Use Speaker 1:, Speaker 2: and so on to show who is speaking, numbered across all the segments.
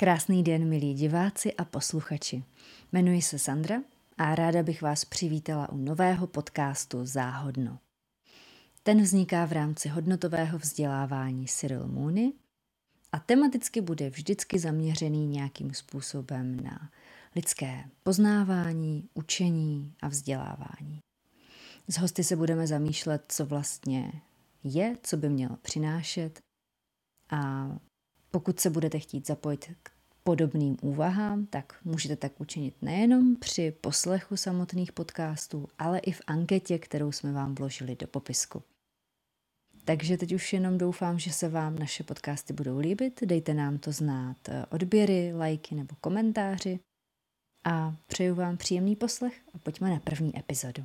Speaker 1: Krásný den, milí diváci a posluchači. Jmenuji se Sandra a ráda bych vás přivítala u nového podcastu Záhodno. Ten vzniká v rámci hodnotového vzdělávání Cyril Mooney a tematicky bude vždycky zaměřený nějakým způsobem na lidské poznávání, učení a vzdělávání. S hosty se budeme zamýšlet, co vlastně je, co by mělo přinášet a pokud se budete chtít zapojit k podobným úvahám, tak můžete tak učinit nejenom při poslechu samotných podcastů, ale i v anketě, kterou jsme vám vložili do popisku. Takže teď už jenom doufám, že se vám naše podcasty budou líbit. Dejte nám to znát eh, odběry, lajky nebo komentáři. A přeju vám příjemný poslech a pojďme na první epizodu.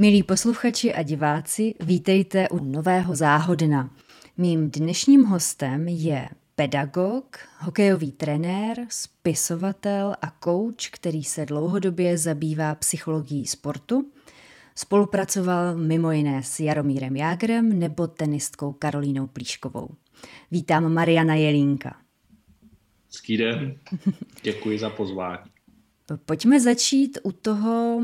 Speaker 1: Milí posluchači a diváci, vítejte u nového záhodna. Mým dnešním hostem je pedagog, hokejový trenér, spisovatel a coach, který se dlouhodobě zabývá psychologií sportu. Spolupracoval mimo jiné s Jaromírem Jágrem nebo tenistkou Karolínou Plíškovou. Vítám Mariana Jelínka.
Speaker 2: Hezký den, děkuji za pozvání.
Speaker 1: Pojďme začít u toho,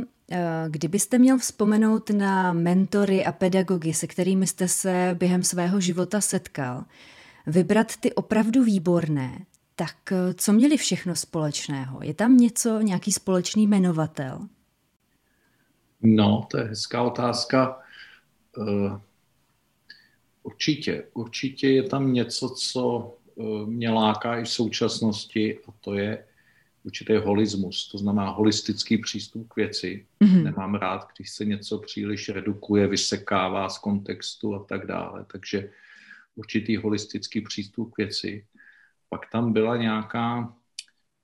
Speaker 1: kdybyste měl vzpomenout na mentory a pedagogy, se kterými jste se během svého života setkal, vybrat ty opravdu výborné, tak eh, co měli všechno společného? Je tam něco, nějaký společný jmenovatel?
Speaker 2: No, to je hezká otázka. Eh, určitě, určitě je tam něco, co mě láká i v současnosti a to je určitý holismus, to znamená holistický přístup k věci. Mm-hmm. Nemám rád, když se něco příliš redukuje, vysekává z kontextu a tak dále. Takže určitý holistický přístup k věci. Pak tam byla nějaká,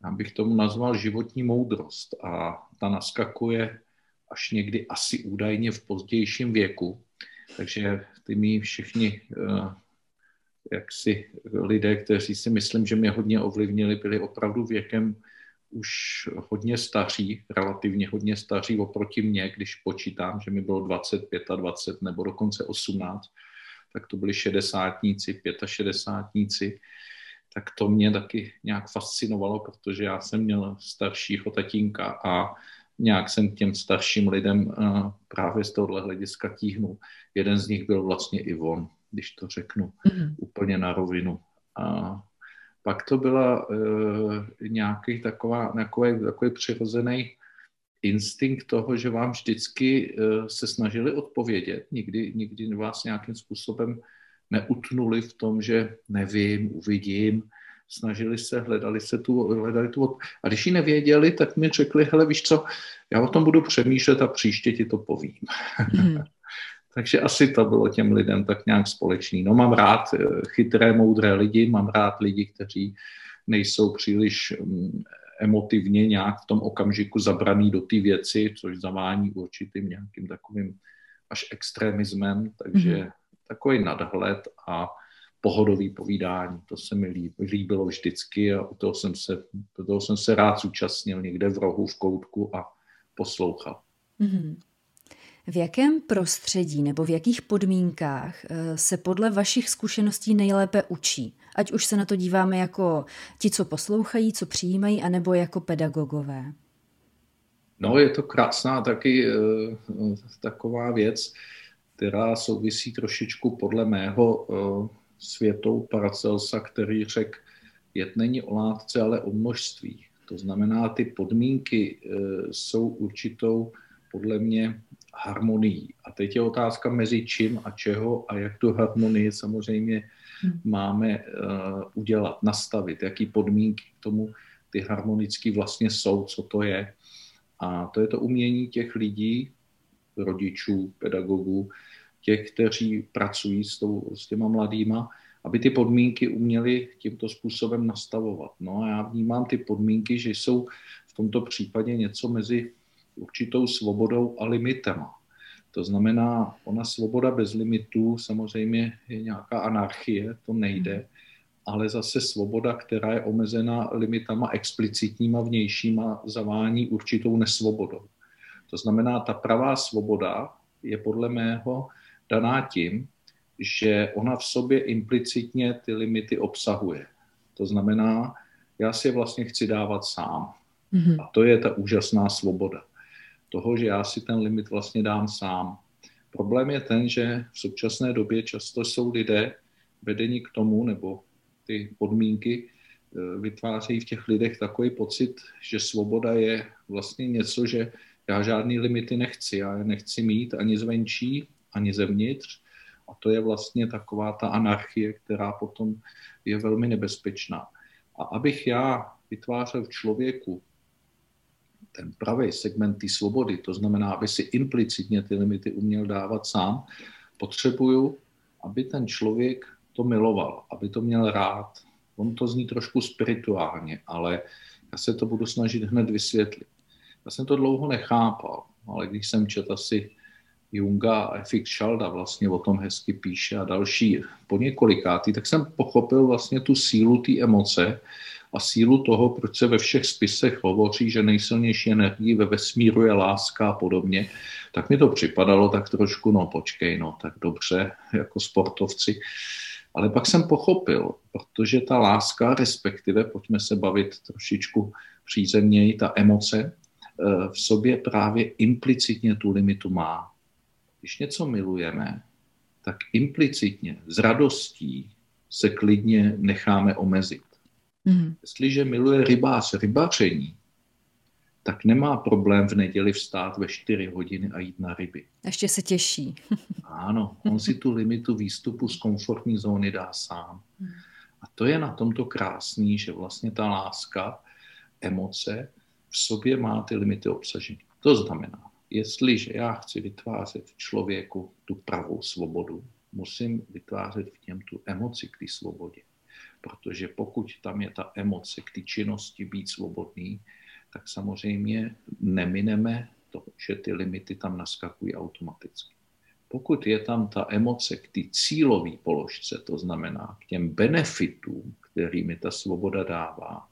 Speaker 2: já bych tomu nazval životní moudrost a ta naskakuje až někdy asi údajně v pozdějším věku. Takže ty mi všichni uh, jaksi lidé, kteří si myslím, že mě hodně ovlivnili, byli opravdu věkem už hodně staří, relativně hodně staří oproti mně, když počítám, že mi bylo 25 a 20 nebo dokonce 18, tak to byli šedesátníci, pětašedesátníci, tak to mě taky nějak fascinovalo, protože já jsem měl staršího tatínka a nějak jsem k těm starším lidem uh, právě z tohohle hlediska tíhnul. Jeden z nich byl vlastně i on, když to řeknu mm-hmm. úplně na rovinu. A pak to byla uh, nějaký taková, takový, takový přirozený instinkt toho, že vám vždycky uh, se snažili odpovědět. Nikdy, nikdy vás nějakým způsobem neutnuli v tom, že nevím, uvidím. Snažili se, hledali se tu, hledali tu A když ji nevěděli, tak mi řekli, hele, víš co, já o tom budu přemýšlet a příště ti to povím. Mm. Takže asi to bylo těm lidem tak nějak společný. No mám rád eh, chytré, moudré lidi, mám rád lidi, kteří nejsou příliš mm, emotivně nějak v tom okamžiku zabraný do té věci, což zavání určitým nějakým takovým až extremismem, takže mm-hmm. takový nadhled a pohodový povídání, to se mi líbilo vždycky a u toho jsem se, u toho jsem se rád zúčastnil někde v rohu, v koutku a poslouchal. Mm-hmm.
Speaker 1: V jakém prostředí nebo v jakých podmínkách eh, se podle vašich zkušeností nejlépe učí? Ať už se na to díváme jako ti, co poslouchají, co přijímají, anebo jako pedagogové.
Speaker 2: No, je to krásná taky eh, taková věc, která souvisí trošičku podle mého eh, světou Paracelsa, který řekl, jet není o látce, ale o množství. To znamená, ty podmínky jsou určitou, podle mě, harmonií. A teď je otázka mezi čím a čeho a jak tu harmonii samozřejmě hmm. máme uh, udělat, nastavit, jaký podmínky k tomu ty harmonicky vlastně jsou, co to je. A to je to umění těch lidí, rodičů, pedagogů, těch, kteří pracují s, tou, s těma mladýma, aby ty podmínky uměli tímto způsobem nastavovat. No a já vnímám ty podmínky, že jsou v tomto případě něco mezi určitou svobodou a limitama. To znamená, ona svoboda bez limitů samozřejmě je nějaká anarchie, to nejde, ale zase svoboda, která je omezena limitama explicitníma vnějšíma, zavání určitou nesvobodou. To znamená, ta pravá svoboda je podle mého daná tím, že ona v sobě implicitně ty limity obsahuje. To znamená, já si je vlastně chci dávat sám. Mm-hmm. A to je ta úžasná svoboda. Toho, že já si ten limit vlastně dám sám. Problém je ten, že v současné době často jsou lidé vedení k tomu, nebo ty podmínky eh, vytvářejí v těch lidech takový pocit, že svoboda je vlastně něco, že já žádný limity nechci. Já je nechci mít ani zvenčí, ani zevnitř. A to je vlastně taková ta anarchie, která potom je velmi nebezpečná. A abych já vytvářel v člověku ten pravý segment té svobody, to znamená, aby si implicitně ty limity uměl dávat sám, potřebuju, aby ten člověk to miloval, aby to měl rád. On to zní trošku spirituálně, ale já se to budu snažit hned vysvětlit. Já jsem to dlouho nechápal, ale když jsem četl asi Junga a F.X. Schalda vlastně o tom hezky píše a další po několikátý, tak jsem pochopil vlastně tu sílu té emoce a sílu toho, proč se ve všech spisech hovoří, že nejsilnější energií ve vesmíru je láska a podobně, tak mi to připadalo tak trošku, no počkej, no tak dobře, jako sportovci. Ale pak jsem pochopil, protože ta láska, respektive, pojďme se bavit trošičku přízemněji, ta emoce, eh, v sobě právě implicitně tu limitu má. Když něco milujeme, tak implicitně, s radostí se klidně necháme omezit. Mm. Jestliže miluje rybář rybaření, tak nemá problém v neděli vstát ve 4 hodiny a jít na ryby.
Speaker 1: Ještě se těší.
Speaker 2: ano, on si tu limitu výstupu z komfortní zóny dá sám. A to je na tomto krásný, že vlastně ta láska, emoce v sobě má ty limity obsaženy. To znamená, jestliže já chci vytvářet v člověku tu pravou svobodu, musím vytvářet v něm tu emoci k té svobodě. Protože pokud tam je ta emoce k té činnosti být svobodný, tak samozřejmě nemineme to, že ty limity tam naskakují automaticky. Pokud je tam ta emoce k té cílové položce, to znamená k těm benefitům, kterými ta svoboda dává,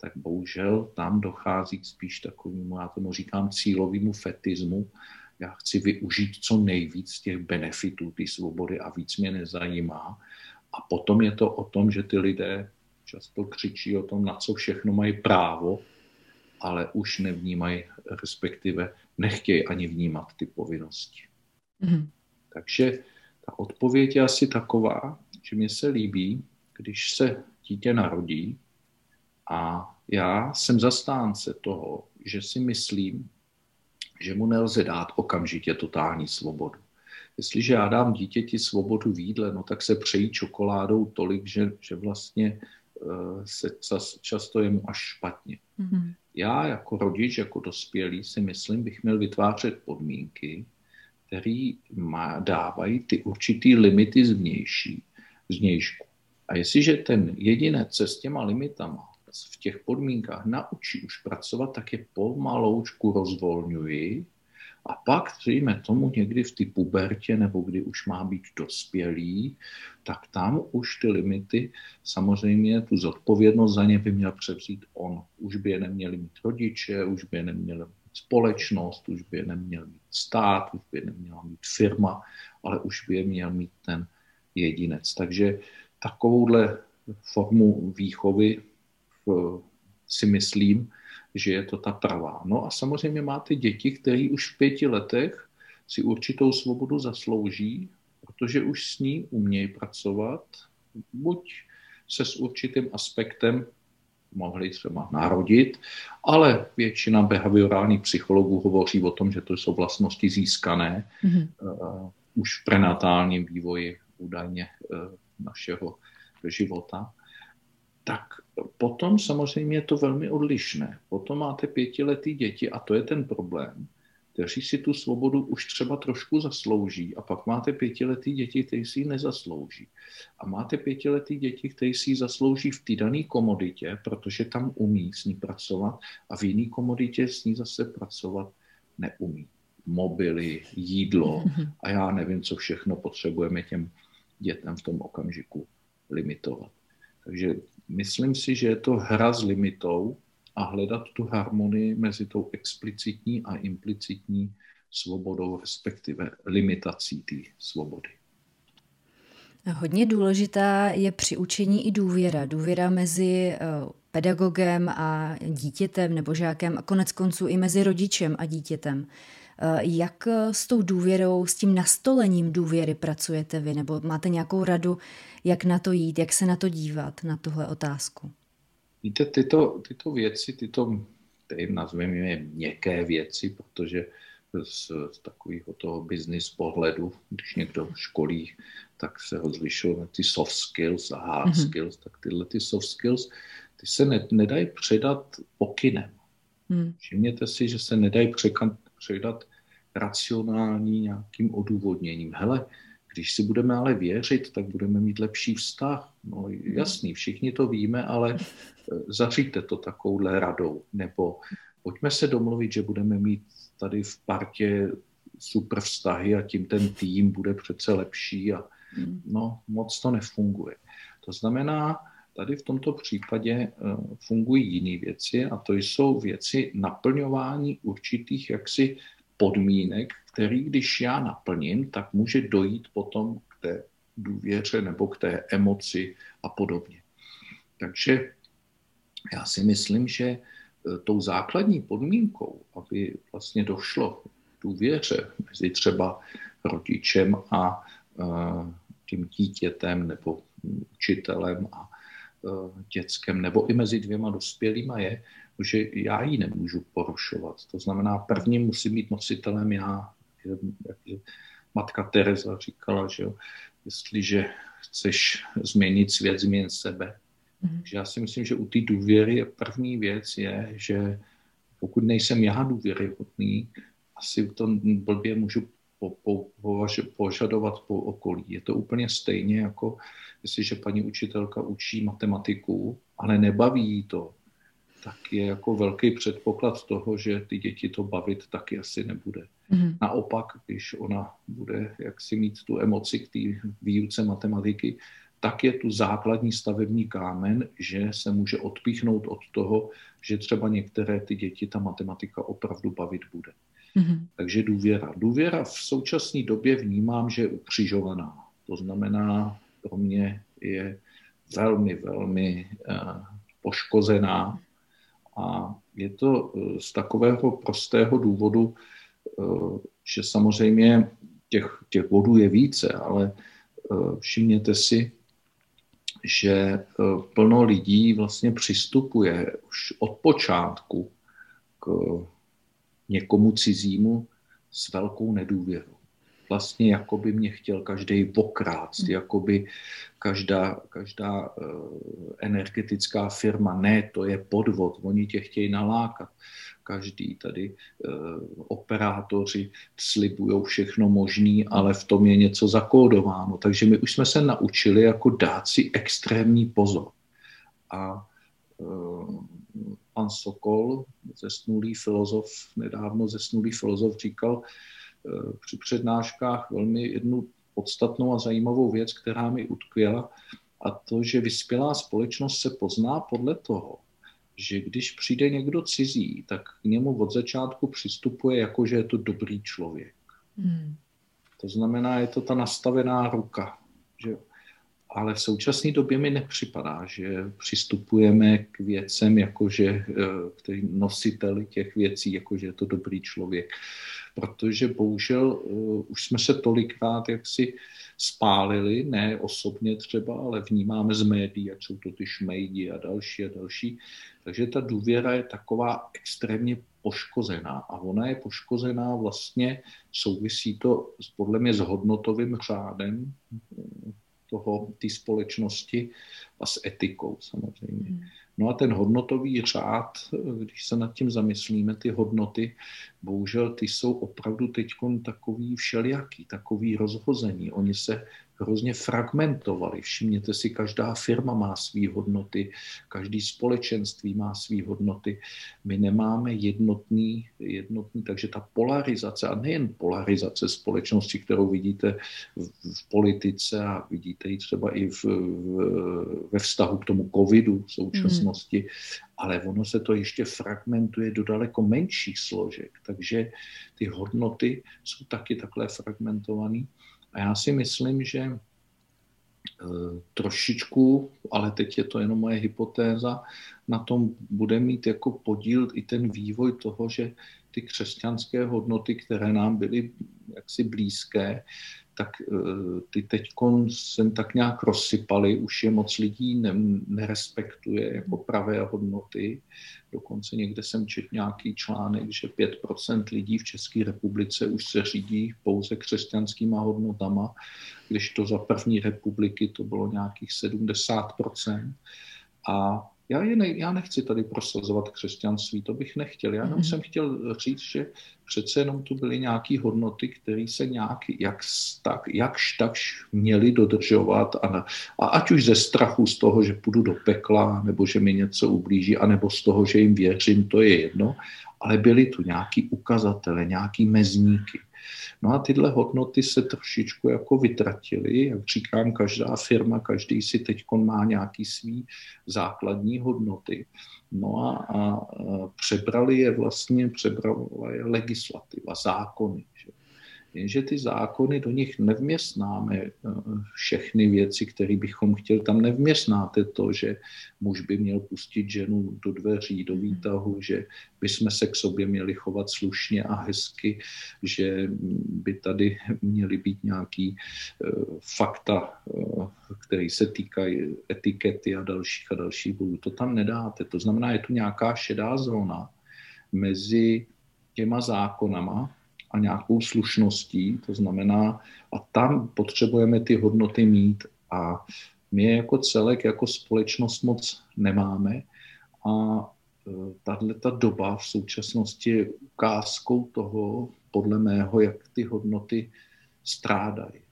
Speaker 2: tak bohužel tam dochází spíš takovému, já tomu říkám, cílovému fetismu. Já chci využít co nejvíc těch benefitů té svobody a víc mě nezajímá. A potom je to o tom, že ty lidé často křičí o tom, na co všechno mají právo, ale už nevnímají, respektive nechtějí ani vnímat ty povinnosti. Mm-hmm. Takže ta odpověď je asi taková, že mi se líbí, když se dítě narodí, a já jsem zastánce toho, že si myslím, že mu nelze dát okamžitě totální svobodu. Jestliže já dám dítěti svobodu v jídle, no tak se přejí čokoládou tolik, že, že vlastně uh, se čas, často je mu až špatně. Mm-hmm. Já jako rodič, jako dospělý si myslím, bych měl vytvářet podmínky, které dávají ty určitý limity zvnější, zvnějšku. A jestliže ten jedinec se s těma limitama v těch podmínkách naučí už pracovat, tak je pomaloučku rozvolňuji a pak, dejme tomu někdy v té pubertě nebo kdy už má být dospělý, tak tam už ty limity, samozřejmě tu zodpovědnost za ně by měl převzít on. Už by je neměli mít rodiče, už by je neměli mít společnost, už by je neměl mít stát, už by je neměla mít firma, ale už by je měl mít ten jedinec. Takže takovouhle formu výchovy si myslím, že je to ta pravá. No a samozřejmě máte děti, které už v pěti letech si určitou svobodu zaslouží, protože už s ní umějí pracovat, buď se s určitým aspektem mohli třeba narodit, ale většina behaviorálních psychologů hovoří o tom, že to jsou vlastnosti získané mm-hmm. uh, už v prenatálním vývoji údajně uh, našeho života tak potom samozřejmě je to velmi odlišné. Potom máte pětiletý děti a to je ten problém, kteří si tu svobodu už třeba trošku zaslouží a pak máte pětiletý děti, kteří si ji nezaslouží. A máte pětiletý děti, kteří si ji zaslouží v té dané komoditě, protože tam umí s ní pracovat a v jiné komoditě s ní zase pracovat neumí. mobily, jídlo a já nevím, co všechno potřebujeme těm dětem v tom okamžiku limitovat. Takže myslím si, že je to hra s limitou a hledat tu harmonii mezi tou explicitní a implicitní svobodou, respektive limitací té svobody.
Speaker 1: Hodně důležitá je při učení i důvěra. Důvěra mezi eh, pedagogem a dítětem nebo žákem a konec konců i mezi rodičem a dítětem. Eh, jak s tou důvěrou, s tím nastolením důvěry pracujete vy? Nebo máte nějakou radu, jak na to jít, jak se na to dívat, na tuhle otázku?
Speaker 2: Víte, tyto, tyto věci, tyto, tady nazveme je měkké věci, protože z, z takového toho business pohledu, když někdo školí, tak se rozlišují ty soft skills a hard mm-hmm. skills, tak tyhle ty soft skills, ty se ne, nedají předat pokynem. Mm. Všimněte si, že se nedají předat racionální nějakým odůvodněním. Hele, když si budeme ale věřit, tak budeme mít lepší vztah. No jasný, všichni to víme, ale eh, zaříte to takovouhle radou. Nebo pojďme se domluvit, že budeme mít tady v partě super vztahy a tím ten tým bude přece lepší a hmm. no, moc to nefunguje. To znamená, tady v tomto případě eh, fungují jiné věci a to jsou věci naplňování určitých jaksi podmínek, který když já naplním, tak může dojít potom k té důvěře nebo k té emoci a podobně. Takže já si myslím, že e, tou základní podmínkou, aby vlastně došlo k důvěře mezi třeba rodičem a e, tím dítětem nebo učitelem a dětskem, nebo i mezi dvěma dospělýma je, že já ji nemůžu porušovat. To znamená, první musí být nositelem já. Jak matka Teresa říkala, že jo, jestliže chceš změnit svět, změn sebe. Mm. Takže já si myslím, že u té důvěry první věc je, že pokud nejsem já důvěryhodný, asi to blbě můžu po, po, požadovat po okolí. Je to úplně stejně, jako jestliže paní učitelka učí matematiku, ale nebaví jí to, tak je jako velký předpoklad toho, že ty děti to bavit taky asi nebude. Mm-hmm. Naopak, když ona bude jak si mít tu emoci k té výuce matematiky, tak je tu základní stavební kámen, že se může odpíchnout od toho, že třeba některé ty děti ta matematika opravdu bavit bude. Mm-hmm. Takže důvěra. Důvěra v současné době vnímám, že je ukřižovaná. To znamená, pro mě je velmi, velmi uh, poškozená a je to eh, z takového prostého důvodu, eh, že samozřejmě těch, těch bodů je více, ale všimněte si, že plno lidí vlastně přistupuje už od počátku k někomu cizímu s velkou nedůvěrou vlastně jako by mě chtěl každý okráct, hmm. jako by každá, každá uh, energetická firma, ne, to je podvod, oni tě chtějí nalákat. Každý tady uh, operátoři slibují všechno možný, ale v tom je něco zakódováno. Takže my už jsme se naučili jako dát si extrémní pozor. A uh, pan Sokol, zesnulý filozof, nedávno zesnulý filozof, říkal, Eh, při přednáškách velmi jednu podstatnou a zajímavou věc, která mi utkvěla, a to, že vyspělá společnost se pozná podle toho, že když přijde někdo cizí, tak k němu od začátku přistupuje jako, že je to dobrý člověk. Hmm. To znamená, je to ta nastavená ruka. Že ale v současné době mi nepřipadá, že přistupujeme k věcem, jakože eh, k nositeli těch věcí, jakože je to dobrý člověk. Protože bohužel uh, už jsme se tolikrát jaksi spálili, ne osobně třeba, ale vnímáme z médií, ať jsou to ty šmejdi a další a další. Takže ta důvěra je taková extrémně poškozená. A ona je poškozená vlastně, souvisí to podle mě s hodnotovým řádem toho, té společnosti a s etikou samozřejmě. Hmm. No a ten hodnotový řád, když se nad tím zamyslíme, ty hodnoty bohužel ty jsou opravdu teď takový všelijaký, takový rozhození. Oni se hrozně fragmentovali. Všimněte si, každá firma má své hodnoty, každý společenství má své hodnoty. My nemáme jednotný, jednotný, takže ta polarizace, a nejen polarizace společnosti, kterou vidíte v, v politice a vidíte ji třeba i v, v, ve vztahu k tomu covidu v současnosti, mm. ale ono se to ještě fragmentuje do daleko menších složek, takže ty hodnoty jsou taky takhle fragmentované. A já si myslím, že eh, trošičku, ale teď je to jenom moje hypotéza, na tom bude mít jako podíl i ten vývoj toho, že ty křesťanské hodnoty, které nám byly jaksi blízké, tak eh, ty teď se tak nějak rozsypaly, už je moc lidí ne, nerespektuje jako pravé hodnoty. Dokonce někde jsem četl nějaký článek, že 5% lidí v České republice už se řídí pouze křesťanskýma hodnotama, když to za první republiky to bylo nějakých 70%. A já, je ne, já nechci tady prosazovat křesťanství, to bych nechtěl. Já jenom mm-hmm. jsem chtěl říct, že přece jenom tu byly nějaké hodnoty, které se nějak, jak, tak, jakž takž měly dodržovat. A, a ať už ze strachu z toho, že půjdu do pekla, nebo že mi něco ublíží, anebo z toho, že jim věřím, to je jedno. Ale byly tu nějaký ukazatele, nějaký mezníky. No a tyhle hodnoty se trošičku jako vytratily. Jak říkám, každá firma, každý si teď má nějaký svý základní hodnoty. No a, a přebrali je vlastně, přebrala je legislativa, zákony. Že? Jenže ty zákony, do nich nevměstnáme eh, všechny věci, které bychom chtěli. Tam nevměstnáte to, že muž by měl pustit ženu do dveří, do výtahu, že by jsme se k sobě měli chovat slušně a hezky, že by tady měly být nějaký eh, fakta, eh, které se týkají etikety a dalších a dalších bodů. To tam nedáte. To znamená, je tu nějaká šedá zóna mezi těma zákonama, a nějakou slušností, to znamená, a tam potřebujeme ty hodnoty mít a my je jako celek, jako společnost moc nemáme a e, tahle ta doba v současnosti je ukázkou toho, podle mého, jak ty hodnoty strádají.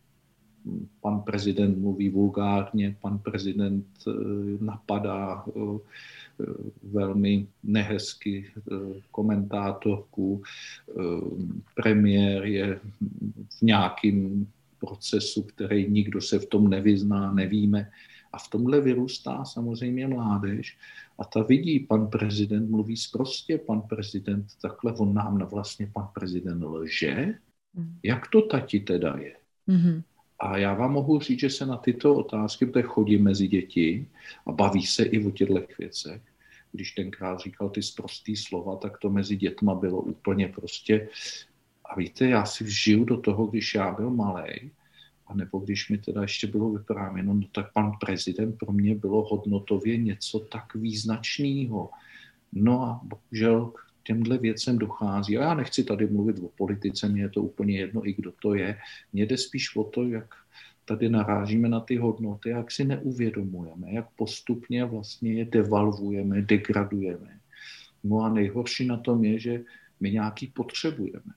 Speaker 2: Pan prezident mluví vulgárně, pan prezident e, napadá e, velmi nehezky eh, komentátorku. Eh, premiér je v nějakém procesu, který nikdo se v tom nevyzná, nevíme. A v tomhle vyrůstá samozřejmě mládež a ta vidí, pan prezident mluví zprostě, pan prezident takhle, on nám vlastně pan prezident lže. Mhm. Jak to tati teda je? Mm-hmm. A já vám mohu říct, že se na tyto otázky, protože chodí mezi děti a baví se i o těchto věcech, když tenkrát říkal ty sprostý slova, tak to mezi dětma bylo úplně prostě. A víte, já si vžiju do toho, když já byl malý, a nebo když mi teda ještě bylo vyprávěno, no tak pan prezident pro mě bylo hodnotově něco tak význačného. No a bohužel těmhle věcem dochází. A já nechci tady mluvit o politice, mně je to úplně jedno, i kdo to je. Mně jde spíš o to, jak tady narážíme na ty hodnoty, jak si neuvědomujeme, jak postupně vlastně je devalvujeme, degradujeme. No a nejhorší na tom je, že my nějaký potřebujeme.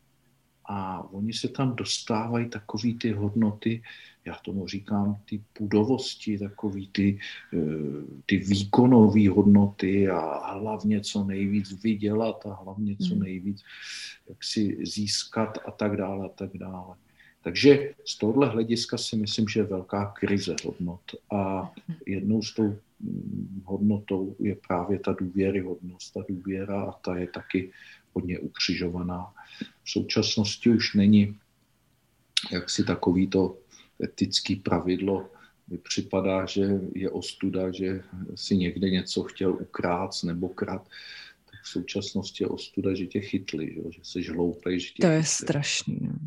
Speaker 2: A oni se tam dostávají takový ty hodnoty, já tomu říkám, ty pudovosti, takový ty, eh, ty výkonové hodnoty a hlavně co nejvíc vydělat a hlavně co hmm. nejvíc jak si získat a tak dále a tak dále. Takže z tohohle hlediska si myslím, že je velká krize hodnot. A jednou z tou mm, hodnotou je právě ta důvěryhodnost. Ta důvěra a ta je taky hodně ukřižovaná. V současnosti už není jaksi takový to etický pravidlo, mi připadá, že je ostuda, že si někde něco chtěl ukrát nebo krát. Tak v současnosti je ostuda, že tě chytli, že, že jsi hloupej. Že tě
Speaker 1: to je strašný. No.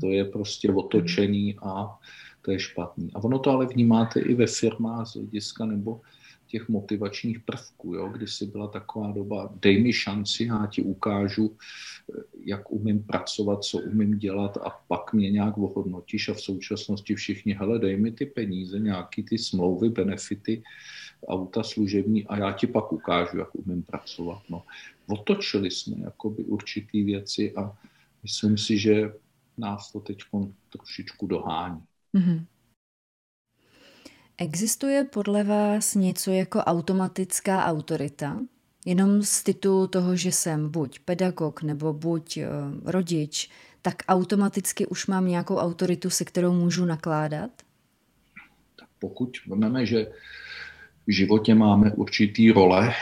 Speaker 2: To je prostě otočený a to je špatný. A ono to ale vnímáte i ve firmách z hlediska nebo těch motivačních prvků. Jo? si byla taková doba, dej mi šanci, já ti ukážu, jak umím pracovat, co umím dělat a pak mě nějak ohodnotíš a v současnosti všichni, hele, dej mi ty peníze, nějaký ty smlouvy, benefity, auta služební a já ti pak ukážu, jak umím pracovat. No, otočili jsme jakoby určitý věci a myslím si, že nás to teď trošičku dohání. Mm-hmm.
Speaker 1: Existuje podle vás něco jako automatická autorita? Jenom z titulu toho, že jsem buď pedagog nebo buď uh, rodič, tak automaticky už mám nějakou autoritu, se kterou můžu nakládat?
Speaker 2: Tak pokud víme, že v životě máme určitý role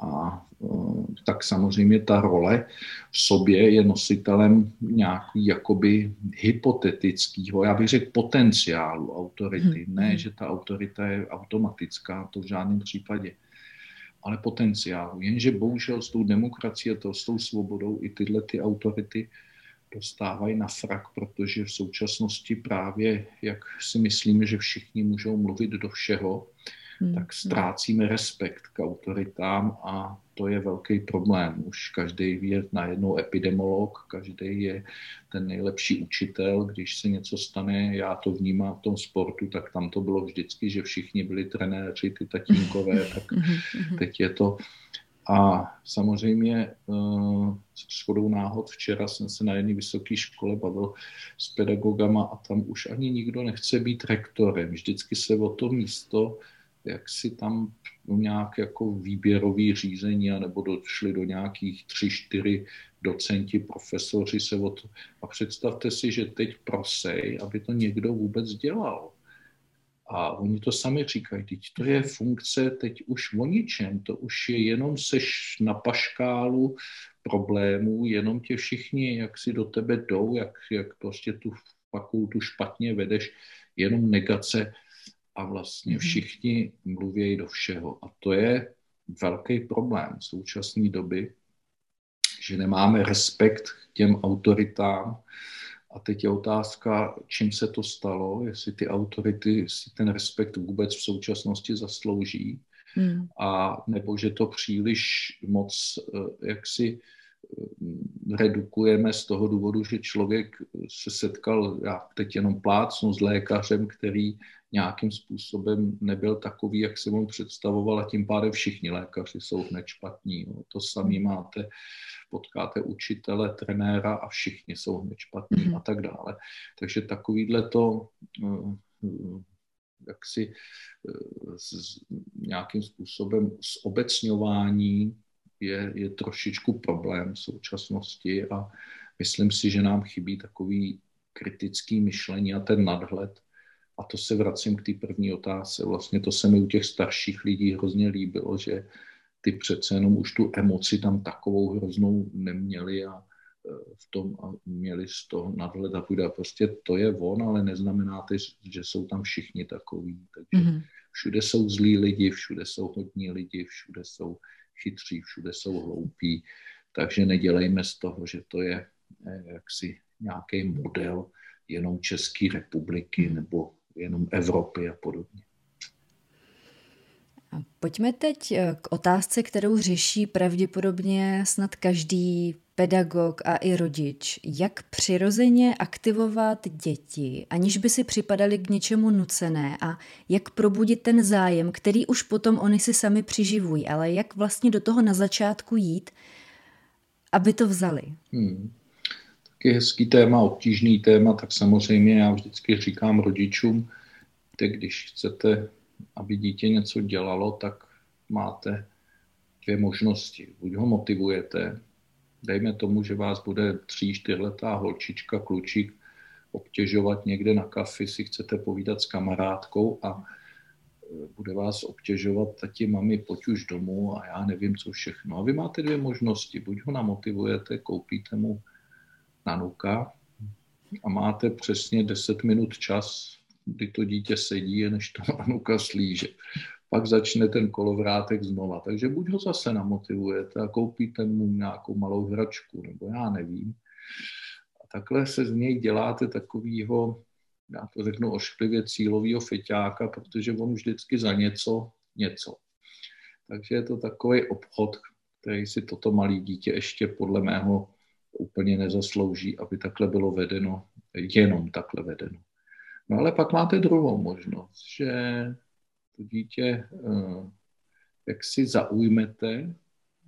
Speaker 2: a Eh, tak samozřejmě ta role v sobě je nositelem nějaký jakoby hypotetického, já bych řekl potenciálu autority. Hmm. Ne, že ta autorita je automatická, to v žádném případě, ale potenciálu. Jenže bohužel s tou demokracií a to, s tou svobodou i tyhle ty autority dostávají na frak, protože v současnosti právě, jak si myslíme, že všichni můžou mluvit do všeho, hmm. tak ztrácíme respekt k autoritám a to je velký problém. Už každý je najednou epidemolog, každý je ten nejlepší učitel. Když se něco stane, já to vnímám v tom sportu, tak tam to bylo vždycky, že všichni byli trenéři, ty tatínkové, tak mhm, mhm. teď je to a samozřejmě uh, s chodou náhod včera jsem se na jedné vysoké škole bavil s pedagogama a tam už ani nikdo nechce být rektorem. Vždycky se o to místo jak si tam nějak jako výběrový řízení, nebo došli do nějakých tři, čtyři docenti, profesoři se od... A představte si, že teď prosej, aby to někdo vůbec dělal. A oni to sami říkají, teď to je funkce teď už o ničem, to už je jenom seš na paškálu problémů, jenom tě všichni, jak si do tebe jdou, jak, jak prostě tu fakultu špatně vedeš, jenom negace a vlastně mhm. všichni mluví do všeho. A to je velký problém v současné doby, že nemáme respekt k těm autoritám. A teď je otázka, čím se to stalo, jestli ty autority si ten respekt vůbec v současnosti zaslouží, hmm. a nebo že to příliš moc eh, jaksi eh, redukujeme z toho důvodu, že člověk se setkal, já teď jenom plácnu s lékařem, který nějakým způsobem nebyl takový, jak si on představoval a tím pádem všichni lékaři jsou hned špatní. No. To samý máte, potkáte učitele, trenéra a všichni jsou hned špatní mm-hmm. a tak dále. Takže takovýhle to eh, jak si eh, s, nějakým způsobem zobecňování je, je trošičku problém v současnosti a myslím si, že nám chybí takový kritický myšlení a ten nadhled, a to se vracím k té první otázce. Vlastně to se mi u těch starších lidí hrozně líbilo, že ty přece jenom už tu emoci tam takovou hroznou neměli a e, v tom a měli z toho nadhled a půjde. Prostě to je on, ale neznamená to, že jsou tam všichni takový. Takže mm-hmm. všude jsou zlí lidi, všude jsou hodní lidi, všude jsou chytří, všude jsou hloupí. Takže nedělejme z toho, že to je e, jaksi nějaký model jenom České republiky mhm. nebo jenom Evropy a podobně.
Speaker 1: Pojďme teď eh, k otázce, kterou řeší pravděpodobně snad každý pedagog a i rodič. Jak přirozeně aktivovat děti, aniž by si připadali k něčemu nucené a jak probudit ten zájem, který už potom oni si sami přiživují, ale jak vlastně do toho na začátku jít, aby to vzali. Hmm
Speaker 2: taky hezký téma, obtížný téma, tak samozřejmě já vždycky říkám rodičům, že když chcete, aby dítě něco dělalo, tak máte dvě možnosti. Buď ho motivujete, dejme tomu, že vás bude tří, čtyřletá holčička, klučík obtěžovat někde na kafi, si chcete povídat s kamarádkou a e, bude vás obtěžovat tati, mami, pojď už domů a já nevím, co všechno. A vy máte dvě možnosti. Buď ho namotivujete, koupíte mu nanuka a máte přesně 10 minut čas, kdy to dítě sedí, než to nanuka slíže. Pak začne ten kolovrátek znova. Takže buď ho zase namotivujete a koupíte mu nějakou malou hračku, nebo já nevím. A takhle se z něj děláte takovýho, já to řeknu ošklivě, cílového feťáka, protože on vždycky za něco něco. Takže je to takový obchod, který si toto malé dítě ještě podle mého úplně nezaslouží, aby takhle bylo vedeno, jenom takhle vedeno. No ale pak máte druhou možnost, že to dítě, eh, jak si zaujmete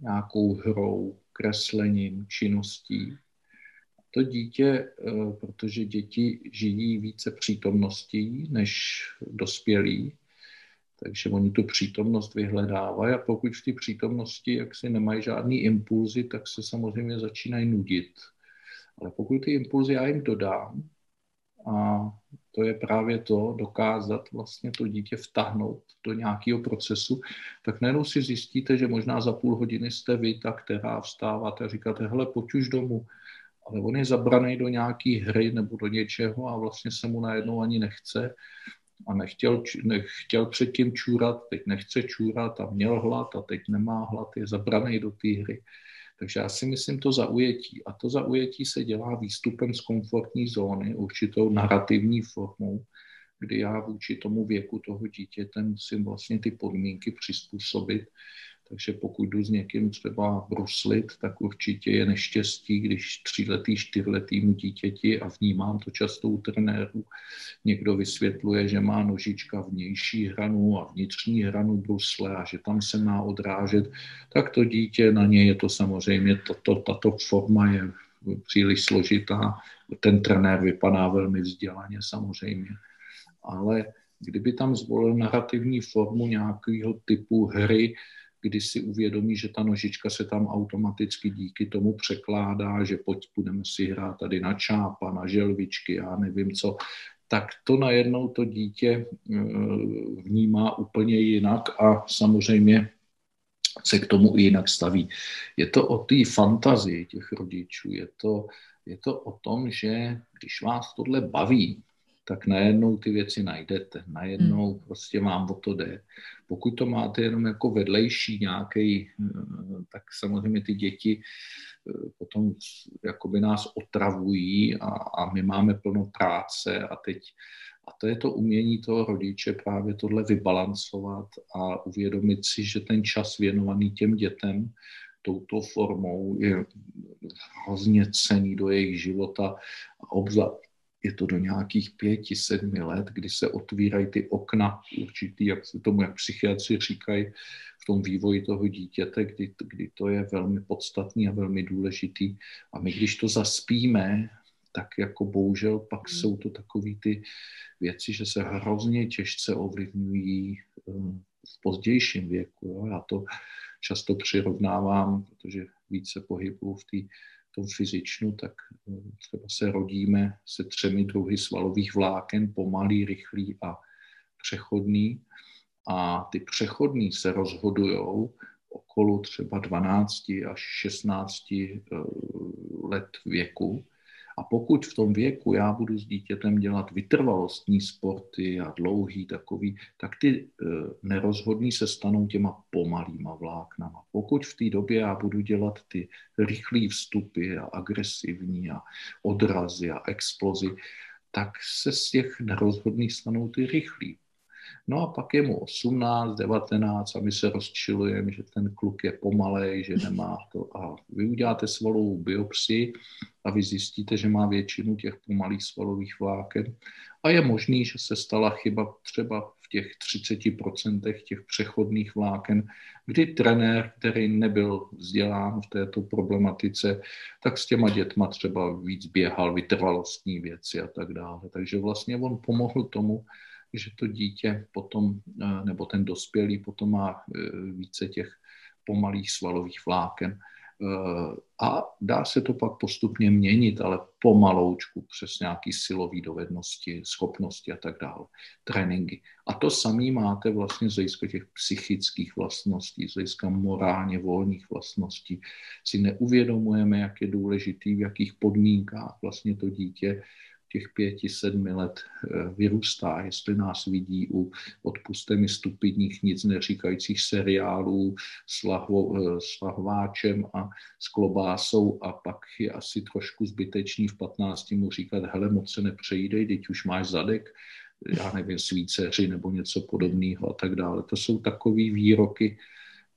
Speaker 2: nějakou hrou, kreslením, činností, to dítě, eh, protože děti žijí více přítomností než dospělí, takže oni tu přítomnost vyhledávají a pokud v té přítomnosti jak si nemají žádný impulzy, tak se samozřejmě začínají nudit. Ale pokud ty impulzy já jim dodám, a to je právě to, dokázat vlastně to dítě vtahnout do nějakého procesu, tak najednou si zjistíte, že možná za půl hodiny jste vy ta, která vstáváte a říkáte, hele, pojď už domů. Ale on je zabraný do nějaké hry nebo do něčeho a vlastně se mu najednou ani nechce a nechtěl, nechtěl předtím čůrat, teď nechce čůrat a měl hlad a teď nemá hlad, je zabraný do té hry. Takže já si myslím to zaujetí. A to zaujetí se dělá výstupem z komfortní zóny, určitou narrativní formou, kdy já vůči tomu věku toho dítěte musím vlastně ty podmínky přizpůsobit takže pokud jdu s někým třeba bruslit, tak určitě je neštěstí, když tříletý, čtyřletýmu dítěti a vnímám to často u trenéru, někdo vysvětluje, že má nožička vnější hranu a vnitřní hranu brusle a že tam se má odrážet, tak to dítě, na ně je to samozřejmě, tato, tato forma je příliš složitá. Ten trenér vypadá velmi vzdělaně samozřejmě, ale kdyby tam zvolil narrativní formu nějakého typu hry, kdy si uvědomí, že ta nožička se tam automaticky díky tomu překládá, že pojď, budeme si hrát tady na čápa, na želvičky, já nevím co, tak to najednou to dítě eh, vnímá úplně jinak a samozřejmě se k tomu i jinak staví. Je to o té fantazii těch rodičů, je to, je to o tom, že když vás tohle baví, tak najednou ty věci najdete. Najednou hmm. prostě vám o to jde. Pokud to máte jenom jako vedlejší nějaký, eh, tak samozřejmě ty děti eh, potom jakoby nás otravují a, a my máme plno práce a teď a to je to umění toho rodiče právě tohle vybalancovat a uvědomit si, že ten čas věnovaný těm dětem touto formou je hrozně cený do jejich života, obzvlášť je to do nějakých pěti, sedmi let, kdy se otvírají ty okna určitý, jak se tomu, jak psychiatři říkají, v tom vývoji toho dítěte, kdy, kdy to je velmi podstatný a velmi důležitý. A my, když to zaspíme, tak jako bohužel pak hmm. jsou to takové ty věci, že se hrozně těžce ovlivňují eh, v pozdějším věku. Jo. Já to často přirovnávám, protože více pohybu v té tom fyzičnu, tak eh, třeba se rodíme se třemi druhy svalových vláken, pomalý, rychlý a přechodný. A ty přechodní se rozhodují okolo třeba 12 až 16 eh, let věku a pokud v tom věku já budu s dítětem dělat vytrvalostní sporty a dlouhý takový, tak ty e, nerozhodný se stanou těma pomalýma vláknama. Pokud v té době já budu dělat ty rychlé vstupy a agresivní a odrazy a explozy, tak se z těch nerozhodných stanou ty rychlí. No a pak je mu 18, 19 a my se rozčilujeme, že ten kluk je pomalej, že nemá to. A vy uděláte svalovou biopsii a vy zjistíte, že má většinu těch pomalých svalových vláken. A je možný, že se stala chyba třeba v těch 30% těch přechodných vláken, kdy trenér, který nebyl vzdělán v této problematice, tak s těma dětma třeba víc běhal vytrvalostní věci a tak dále. Takže vlastně on pomohl tomu, že to dítě potom, eh, nebo ten dospělý potom má eh, více těch pomalých svalových vláken. Eh, a dá se to pak postupně měnit, ale pomaloučku přes nějaké silové dovednosti, schopnosti a tak dále, tréninky. A to samé máte vlastně z hlediska těch psychických vlastností, z hlediska morálně volných vlastností. Si neuvědomujeme, jak je důležitý, v jakých podmínkách vlastně to dítě těch pěti, sedmi let eh, vyrůstá, jestli nás vidí u odpuste mi stupidních, nic neříkajících seriálů s, lahvo, eh, s lahváčem a s klobásou a pak je asi trošku zbytečný v 15 mu říkat, hele, moc se nepřejídej, teď už máš zadek, já nevím, svíceři nebo něco podobného a tak dále. To jsou takové výroky,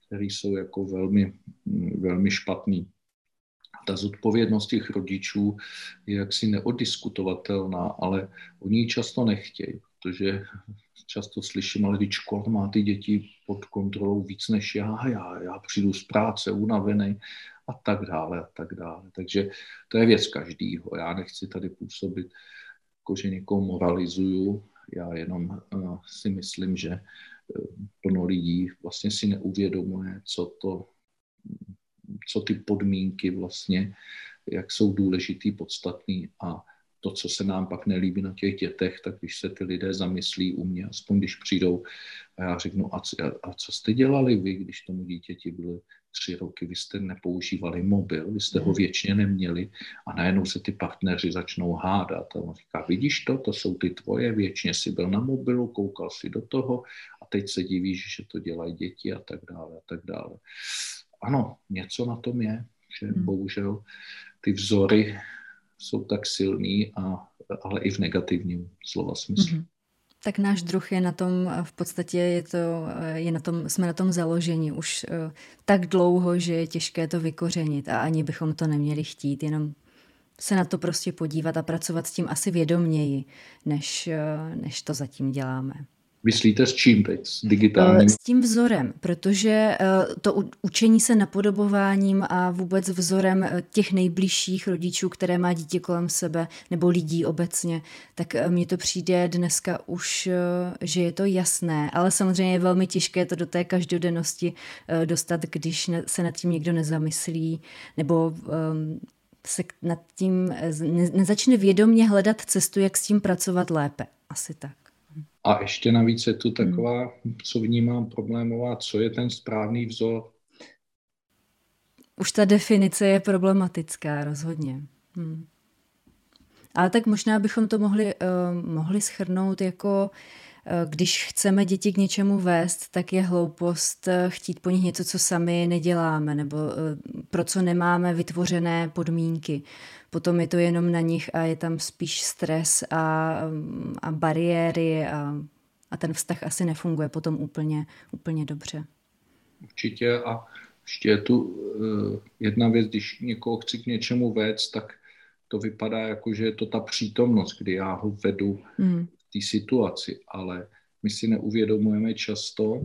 Speaker 2: které jsou jako velmi, velmi špatný. Ta zodpovědnost těch rodičů je jaksi neodiskutovatelná, ale oni ji často nechtějí, protože často slyším, ale když škola má ty děti pod kontrolou víc než já, já, já přijdu z práce unavený a tak dále a tak dále. Takže to je věc každýho. Já nechci tady působit, jako že někoho moralizuju, já jenom uh, si myslím, že uh, plno lidí vlastně si neuvědomuje, co to, co ty podmínky vlastně, jak jsou důležitý, podstatný a to, co se nám pak nelíbí na těch dětech, tak když se ty lidé zamyslí u mě, aspoň když přijdou a já řeknu, a co, a co jste dělali vy, když tomu dítěti byly tři roky, vy jste nepoužívali mobil, vy jste ho mhm. věčně neměli a najednou se ty partneři začnou hádat a on říká, vidíš to, to jsou ty tvoje, věčně si byl na mobilu, koukal si do toho a teď se divíš, že to dělají děti a tak dále a tak dále. Ano, něco na tom je, že hmm. bohužel ty vzory jsou tak silný, a, ale i v negativním slova smyslu. Mm-hmm.
Speaker 1: Tak náš druh je na tom, v podstatě je to, je na tom, jsme na tom založeni už uh, tak dlouho, že je těžké to vykořenit a ani bychom to neměli chtít, jenom se na to prostě podívat a pracovat s tím asi vědoměji, než, uh, než to zatím děláme.
Speaker 2: Myslíte s čím teď? S digitálním?
Speaker 1: S tím vzorem, protože eh, to učení se napodobováním a vůbec vzorem eh, těch nejbližších rodičů, které má dítě kolem sebe, nebo lidí obecně, tak eh, mně to přijde dneska už, že je to jasné, ale samozřejmě je velmi těžké to do té každodennosti dostat, když se nad tím někdo nezamyslí, nebo ehm, se nad tím nezačne vědomě hledat cestu, jak s tím pracovat lépe. Asi tak.
Speaker 2: A ještě navíc je tu hmm. taková, co vnímám problémová, co je ten správný vzor.
Speaker 1: Už ta definice je problematická, rozhodně. Hmm. Ale tak možná bychom to mohli, uh, mohli schrnout jako uh, když chceme děti k něčemu vést, tak je hloupost uh, chtít po nich něco, co sami neděláme, nebo uh, pro co nemáme vytvořené podmínky potom je to jenom na nich a je tam spíš stres a, a bariéry a, a ten vztah asi nefunguje potom úplně, úplně dobře.
Speaker 2: Určitě a ještě je tu jedna věc, když někoho chci k něčemu vést, tak to vypadá jako, že je to ta přítomnost, kdy já ho vedu mm. Té situaci, ale my si neuvědomujeme často,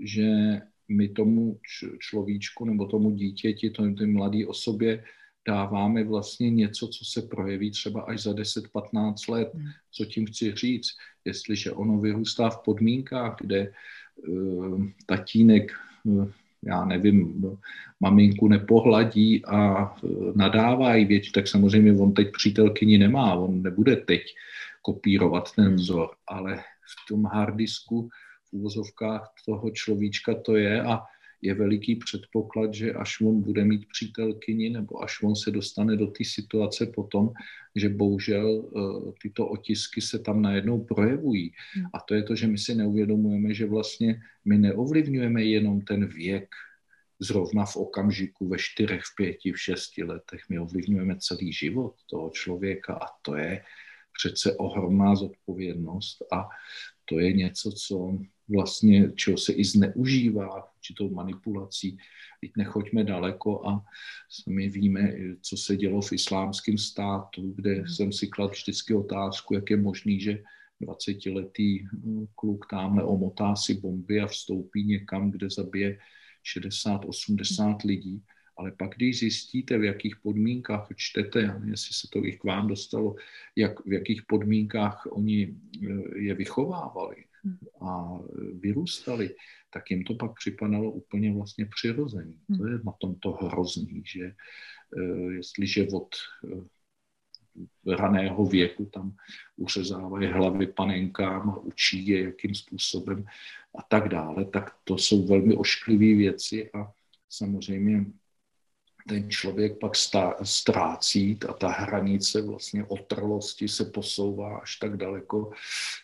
Speaker 2: že my tomu človíčku nebo tomu dítěti, tomu té mladé osobě dáváme vlastně něco, co se projeví třeba až za 10-15 let. Hmm. Co tím chci říct? Jestliže ono vyrůstá v podmínkách, kde uh, tatínek, uh, já nevím, maminku nepohladí a uh, nadává jí větši, tak samozřejmě on teď přítelkyni nemá, on nebude teď kopírovat ten hmm. vzor, ale v tom harddisku v úvozovkách toho človíčka to je a je veliký předpoklad, že až on bude mít přítelkyni nebo až on se dostane do té situace potom, že bohužel eh, tyto otisky se tam najednou projevují. Hmm. A to je to, že my si neuvědomujeme, že vlastně my neovlivňujeme jenom ten věk, zrovna v okamžiku ve čtyřech, v pěti, v šesti letech. My ovlivňujeme celý život toho člověka a to je přece ohromná zodpovědnost a to je něco, co vlastně, čeho se i zneužívá určitou manipulací. Teď nechoďme daleko a my víme, co se dělo v islámském státu, kde hmm. jsem si kladl vždycky otázku, jak je možný, že 20-letý hm, kluk tamhle omotá si bomby a vstoupí někam, kde zabije 60-80 hmm. lidí. Ale pak, když zjistíte, v jakých podmínkách čtete, jestli se to i k vám dostalo, jak, v jakých podmínkách oni eh, je vychovávali, a vyrůstali, tak jim to pak připadalo úplně vlastně přirozený. To je na tom to hrozný, že eh, jestliže od eh, raného věku tam uřezávají hlavy panenkám a učí je, jakým způsobem a tak dále, tak to jsou velmi ošklivé věci a samozřejmě ten člověk pak ztrácí a ta hranice vlastně otrlosti se posouvá až tak daleko,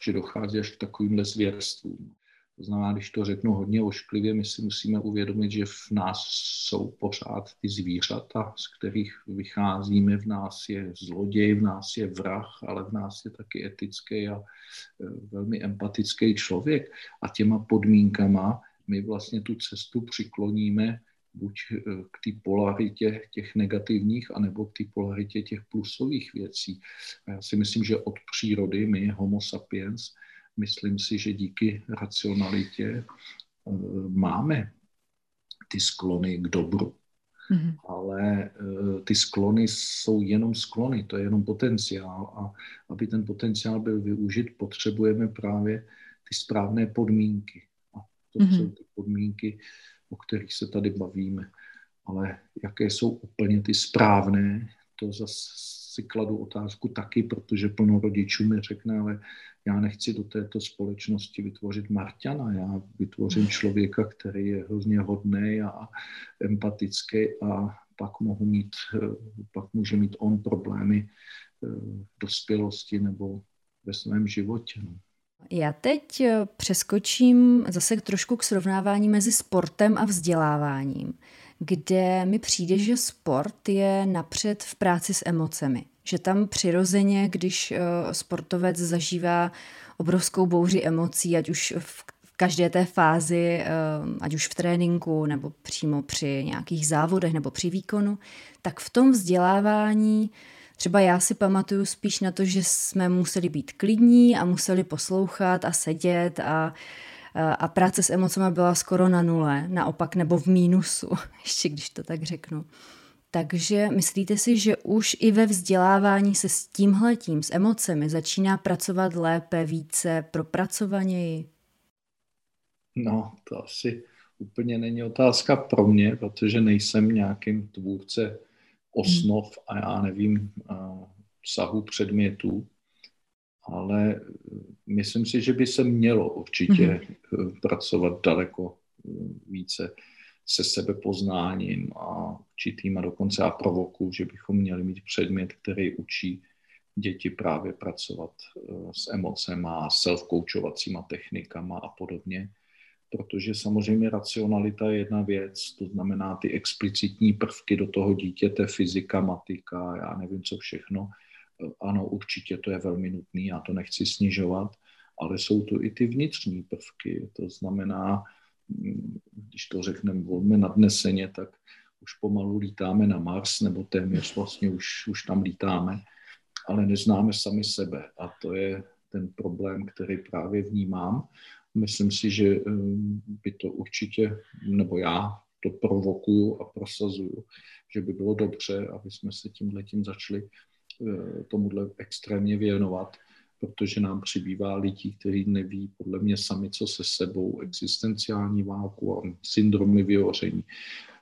Speaker 2: že dochází až k takovýmhle zvěrstvům. To znamená, když to řeknu hodně ošklivě, my si musíme uvědomit, že v nás jsou pořád ty zvířata, z kterých vycházíme. V nás je zloděj, v nás je vrah, ale v nás je taky etický a e, velmi empatický člověk. A těma podmínkama my vlastně tu cestu přikloníme buď e, k té polaritě těch negativních, anebo k té polaritě těch plusových věcí. A já si myslím, že od přírody my, homo sapiens, myslím si, že díky racionalitě eh, máme ty sklony k dobru. Mm-hmm. Ale eh, ty sklony jsou jenom sklony, to je jenom potenciál. A aby ten potenciál byl využit, potřebujeme právě ty správné podmínky. A to mm-hmm. jsou ty podmínky, o kterých se tady bavíme. Ale jaké jsou úplně ty správné, to zase si kladu otázku taky, protože plno rodičů mi řekne, ale já nechci do této společnosti vytvořit Marťana, já vytvořím člověka, který je hrozně hodný a empatický a pak mohu mít, pak může mít on problémy eh, v dospělosti nebo ve svém životě. No.
Speaker 1: Já teď eh, přeskočím zase trošku k srovnávání mezi sportem a vzděláváním kde mi přijde, že sport je napřed v práci s emocemi. Že tam přirozeně, když eh, sportovec zažívá obrovskou bouři emocí, ať už v každé té fázi, eh, ať už v tréninku nebo přímo při nějakých závodech nebo při výkonu, tak v tom vzdělávání Třeba já si pamatuju spíš na to, že jsme museli být klidní a museli poslouchat a sedět a uh, a práce s emocemi byla skoro na nule, naopak nebo v mínusu, ještě když to tak řeknu. Takže myslíte si, že už i ve vzdělávání se s tímhletím, s emocemi, začíná pracovat lépe, více, propracovaněji?
Speaker 2: No, to asi úplně není otázka pro mě, protože nejsem nějakým tvůrce osnov a já nevím sahu předmětů ale myslím si, že by se mělo určitě mm-hmm. pracovat daleko eh, více se sebepoznáním a určitým a dokonce a provoku, že bychom měli mít předmět, který učí děti právě pracovat eh, s emocema, self-coachovacíma technikama a podobně. Protože samozřejmě racionalita je jedna věc, to znamená ty explicitní prvky do toho dítěte, fyzika, matika, já nevím co všechno, ano, určitě to je velmi nutné, já to nechci snižovat, ale jsou to i ty vnitřní prvky. To znamená, mm, když to řekneme velmi nadneseně, tak už pomalu lítáme na Mars, nebo téměř vlastně už, už tam lítáme, ale neznáme sami sebe. A to je ten problém, který právě vnímám. Myslím si, že mm, by to určitě, nebo já to provokuju a prosazuju, že by bylo dobře, aby jsme se tímhle tím začali Eh, tomuhle extrémně věnovat, protože nám přibývá lidí, kteří neví podle mě sami, co se sebou, existenciální válku a syndromy vyhoření.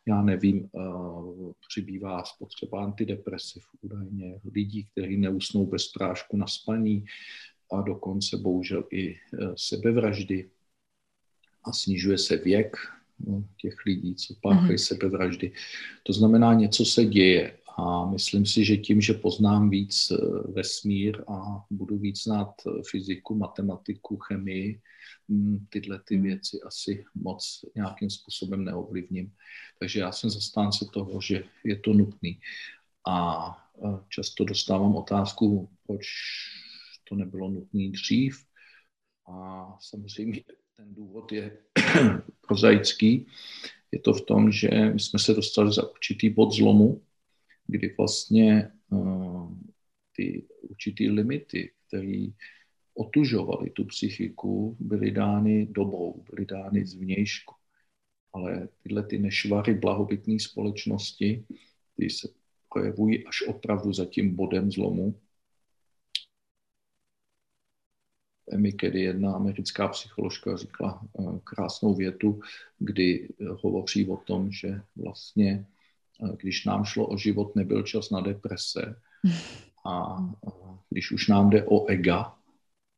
Speaker 2: Já nevím, uh, přibývá spotřeba antidepresiv údajně, lidí, kteří neusnou bez prášku na spaní a dokonce bohužel i uh, sebevraždy a snižuje se věk no, těch lidí, co páchají mm-hmm. sebevraždy. To znamená, něco se děje a myslím si, že tím, že poznám víc eh, vesmír a budu víc znát eh, fyziku, matematiku, chemii, hm, tyhle ty hmm. věci asi moc nějakým způsobem neovlivním. Takže já jsem zastánce toho, že je to nutný. A často dostávám otázku, proč to nebylo nutné dřív. A samozřejmě ten důvod je prozaický. Je to v tom, že my jsme se dostali za určitý bod zlomu, kdy vlastně uh, ty určitý limity, které otužovaly tu psychiku, byly dány dobou, byly dány zvnějšku. Ale tyhle ty nešvary blahobytné společnosti, ty se projevují až opravdu za tím bodem zlomu. Emi Kedy, jedna americká psycholožka, říkala uh, krásnou větu, kdy hovoří o tom, že vlastně když nám šlo o život, nebyl čas na deprese. A když už nám jde o ega,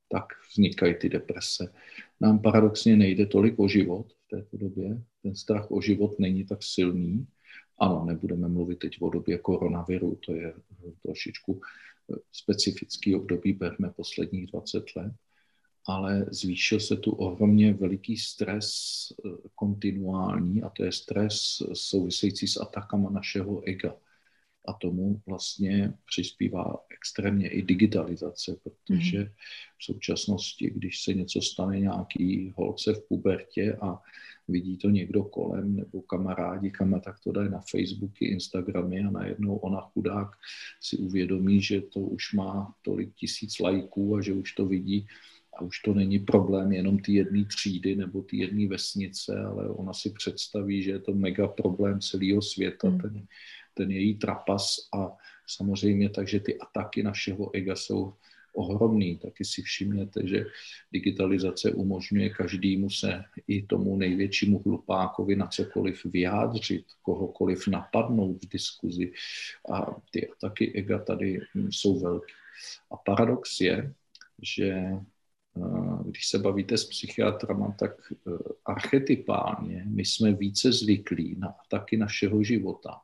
Speaker 2: tak vznikají ty deprese. Nám paradoxně nejde tolik o život v této době. Ten strach o život není tak silný. Ano, nebudeme mluvit teď o době koronaviru, to je trošičku specifický období, berme posledních 20 let. Ale zvýšil se tu ohromně veliký stres eh, kontinuální a to je stres související s atakama našeho ega. A tomu vlastně přispívá extrémně i digitalizace, protože mhm. v současnosti, když se něco stane nějaký holce v pubertě a vidí to někdo kolem nebo kamarádi, kam tak to dají na Facebooky, Instagramy a najednou ona chudák si uvědomí, že to už má tolik tisíc lajků a že už to vidí a už to není problém jenom ty jedné třídy nebo ty jedné vesnice, ale ona si představí, že je to mega problém celého světa, hmm. ten, ten její trapas a samozřejmě takže ty ataky našeho ega jsou ohromný. Taky si všimněte, že digitalizace umožňuje každému se i tomu největšímu hlupákovi na cokoliv vyjádřit, kohokoliv napadnout v diskuzi. A ty ataky ega tady jsou velké. A paradox je, že když se bavíte s psychiatrama, tak e, archetypálně my jsme více zvyklí na ataky našeho života,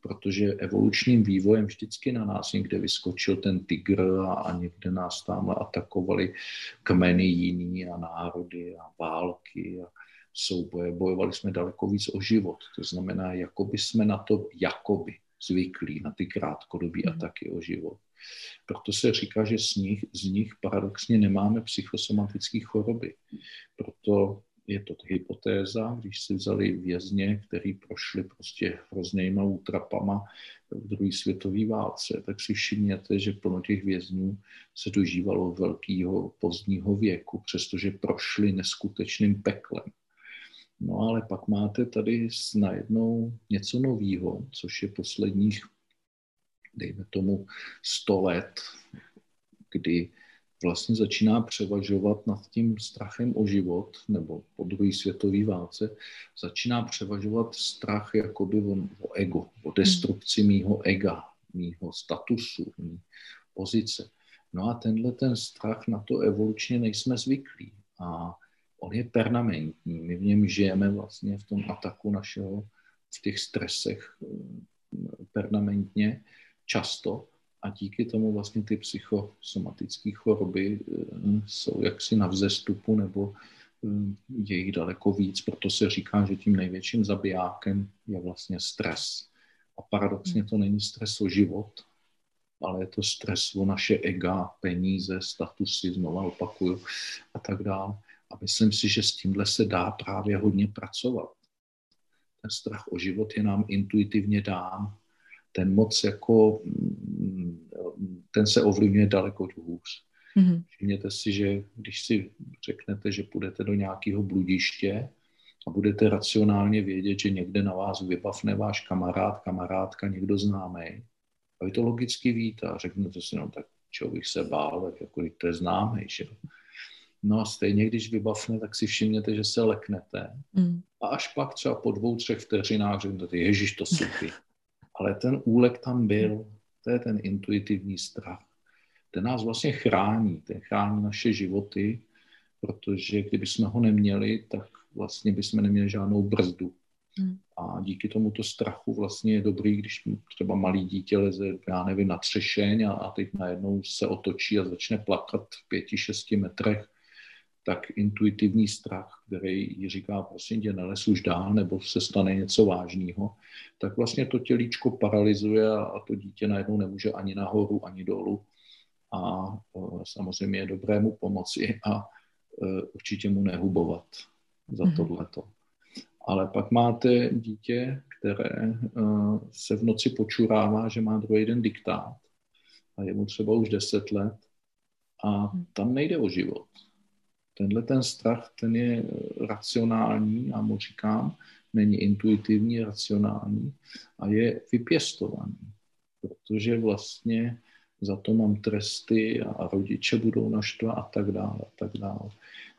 Speaker 2: protože evolučním vývojem vždycky na nás někde vyskočil ten tygr a, a někde nás tam atakovali kmeny jiný a národy a války a souboje. Bojovali jsme daleko víc o život. To znamená, jako by jsme na to jakoby zvyklí, na ty krátkodobé mhm. ataky o život. Proto se říká, že z nich, z nich paradoxně nemáme psychosomatické choroby. Proto je to hypotéza, když si vzali vězně, který prošli prostě hroznýma útrapama v druhé světové válce, tak si všimněte, že plno těch vězňů se dožívalo velkého pozdního věku, přestože prošli neskutečným peklem. No ale pak máte tady najednou něco nového, což je posledních dejme tomu 100 let, kdy vlastně začíná převažovat nad tím strachem o život, nebo po druhé světové válce, začíná převažovat strach jakoby o, o ego, o destrukci mýho ega, mýho statusu, mý pozice. No a tenhle ten strach na to evolučně nejsme zvyklí. A on je permanentní. My v něm žijeme vlastně v tom ataku našeho, v těch stresech eh, permanentně často a díky tomu vlastně ty psychosomatické choroby eh, jsou jaksi na vzestupu nebo eh, je jich daleko víc, proto se říká, že tím největším zabijákem je vlastně stres. A paradoxně to není stres o život, ale je to stres o naše ega, peníze, statusy, znova opakuju, a tak dále. A myslím si, že s tímhle se dá právě hodně pracovat. Ten strach o život je nám intuitivně dán ten moc jako, mm, ten se ovlivňuje daleko hůř. Mm-hmm. Všimněte si, že když si řeknete, že půjdete do nějakého bludiště a budete racionálně vědět, že někde na vás vybavne váš kamarád, kamarádka, někdo známý, a vy to logicky víte a řeknete si, no tak čeho bych se bál, tak jako to je známý, že No a stejně, když vybavne, tak si všimněte, že se leknete. Mm. A až pak třeba po dvou, třech vteřinách řeknete, ježiš, to supy. Ale ten úlek tam byl. To je ten intuitivní strach. Ten nás vlastně chrání, ten chrání naše životy, protože kdyby jsme ho neměli, tak vlastně bychom neměli žádnou brzdu. Hmm. A díky tomuto strachu vlastně je dobrý, když třeba malý dítě leze, já nevím, na třešeň a, a teď najednou se otočí a začne plakat v pěti, šesti metrech, tak intuitivní strach, který jí říká, prosím tě, nelez už dál, nebo se stane něco vážného, tak vlastně to tělíčko paralyzuje a to dítě najednou nemůže ani nahoru, ani dolů. A samozřejmě je dobré mu pomoci a e, určitě mu nehubovat za mm-hmm. tohleto. Ale pak máte dítě, které e, se v noci počurává, že má druhý den diktát a je mu třeba už 10 let a mhm. tam nejde o život Tenhle ten strach, ten je racionální, já mu říkám, není intuitivní, racionální a je vypěstovaný, protože vlastně za to mám tresty a rodiče budou naštvat a tak dále a tak dále.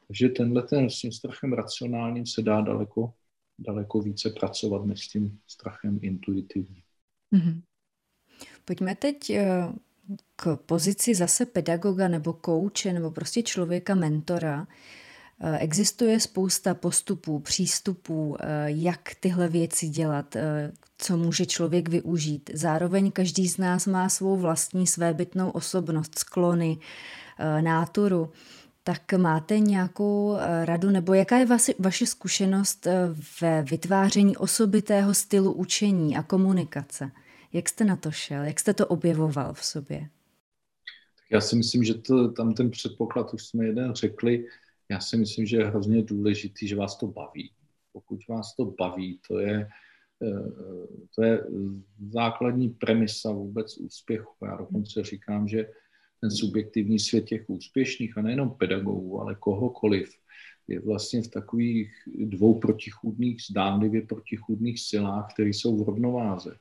Speaker 2: Takže tenhle ten s tím strachem racionálním se dá daleko, daleko více pracovat než s tím strachem intuitivním. Mm-hmm.
Speaker 1: Pojďme teď eh, k pozici zase pedagoga nebo kouče nebo prostě člověka mentora. Eh, existuje spousta postupů, přístupů, eh, jak tyhle věci dělat, eh, co může člověk využít. Zároveň každý z nás má svou vlastní svébytnou osobnost, sklony, náturu. Tak máte nějakou radu, nebo jaká je vaši, vaše zkušenost ve vytváření osobitého stylu učení a komunikace? Jak jste na to šel? Jak jste to objevoval v sobě?
Speaker 2: Tak já si myslím, že to, tam ten předpoklad už jsme jeden řekli. Já si myslím, že je hrozně důležitý, že vás to baví. Pokud vás to baví, to je, eh, to je základní premisa vůbec úspěchu. Já dokonce říkám, že ten subjektivní svět těch úspěšných, a nejenom pedagogů, ale kohokoliv, je vlastně v takových dvou protichůdných, zdánlivě protichůdných silách, které jsou v rovnováze.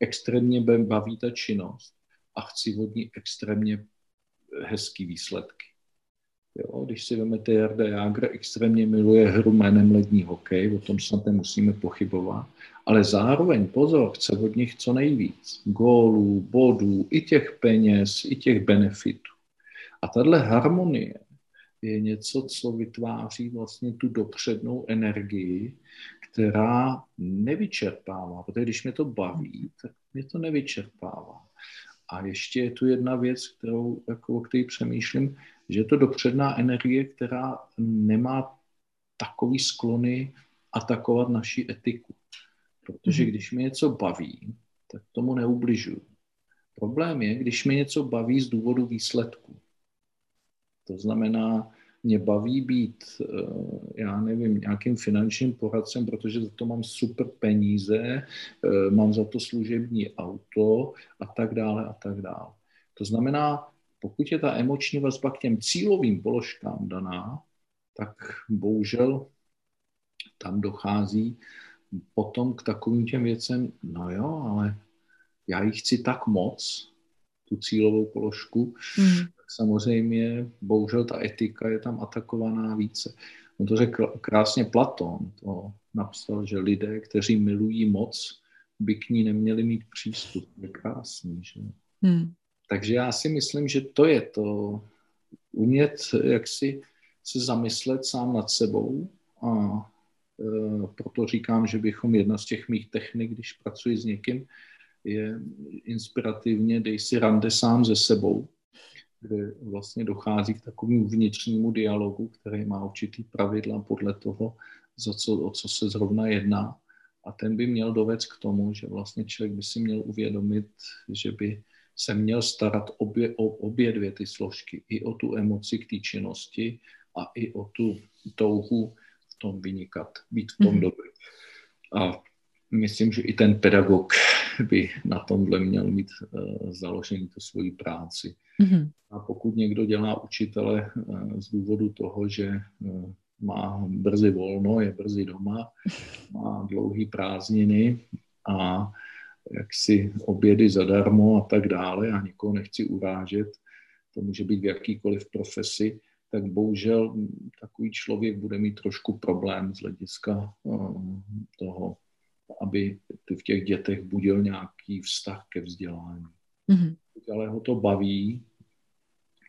Speaker 2: Extrémně baví ta činnost a chci od ní extrémně hezký výsledky. Jo, když si vezmete Jarda Jágr, extrémně miluje hru jménem lední hokej, o tom snad nemusíme pochybovat, ale zároveň, pozor, chce od nich co nejvíc. Gólů, bodů, i těch peněz, i těch benefitů. A tahle harmonie je něco, co vytváří vlastně tu dopřednou energii, která nevyčerpává, protože když mě to baví, tak mě to nevyčerpává. A ještě je tu jedna věc, kterou, jako, o které přemýšlím, že je to dopředná energie, která nemá takový sklony atakovat naši etiku. Protože mhm. když mě něco baví, tak tomu neubližuju. Problém je, když mě něco baví z důvodu výsledku. To znamená, mě baví být, eh, já nevím, nějakým finančním poradcem, protože za to mám super peníze, eh, mám za to služební auto a tak dále a tak dále. To znamená, pokud je ta emoční vazba k těm cílovým položkám daná, tak bohužel tam dochází potom k takovým těm věcem, no jo, ale já ji chci tak moc, tu cílovou položku, mm. Samozřejmě, bohužel ta etika je tam atakovaná více. On to řekl krásně Platón, to napsal, že lidé, kteří milují moc, by k ní neměli mít přístup. Je krásný, že? Mm. Takže já si myslím, že to je to, umět jak si se zamyslet sám nad sebou a e, proto říkám, že bychom jedna z těch mých technik, když pracuji s někým, je inspirativně dej si rande sám ze sebou, kde vlastně dochází k takovému vnitřnímu dialogu, který má určitý pravidla podle toho, za co, o co se zrovna jedná. A ten by měl dovést k tomu, že vlastně člověk by si měl uvědomit, že by se měl starat obě, o obě dvě ty složky, i o tu emoci k té činnosti a i o tu touhu v tom vynikat, být v tom mm-hmm. dobrý. A myslím, že i ten pedagog by na tomhle měl mít uh, založený to svoji práci. Mm-hmm. A pokud někdo dělá učitele uh, z důvodu toho, že uh, má brzy volno, je brzy doma, má dlouhý prázdniny a jaksi obědy zadarmo a tak dále, a nikoho nechci urážet, to může být v jakýkoliv profesi, tak bohužel takový člověk bude mít trošku problém z hlediska toho, aby v těch dětech budil nějaký vztah ke vzdělání. Mm-hmm. Ale ho to baví,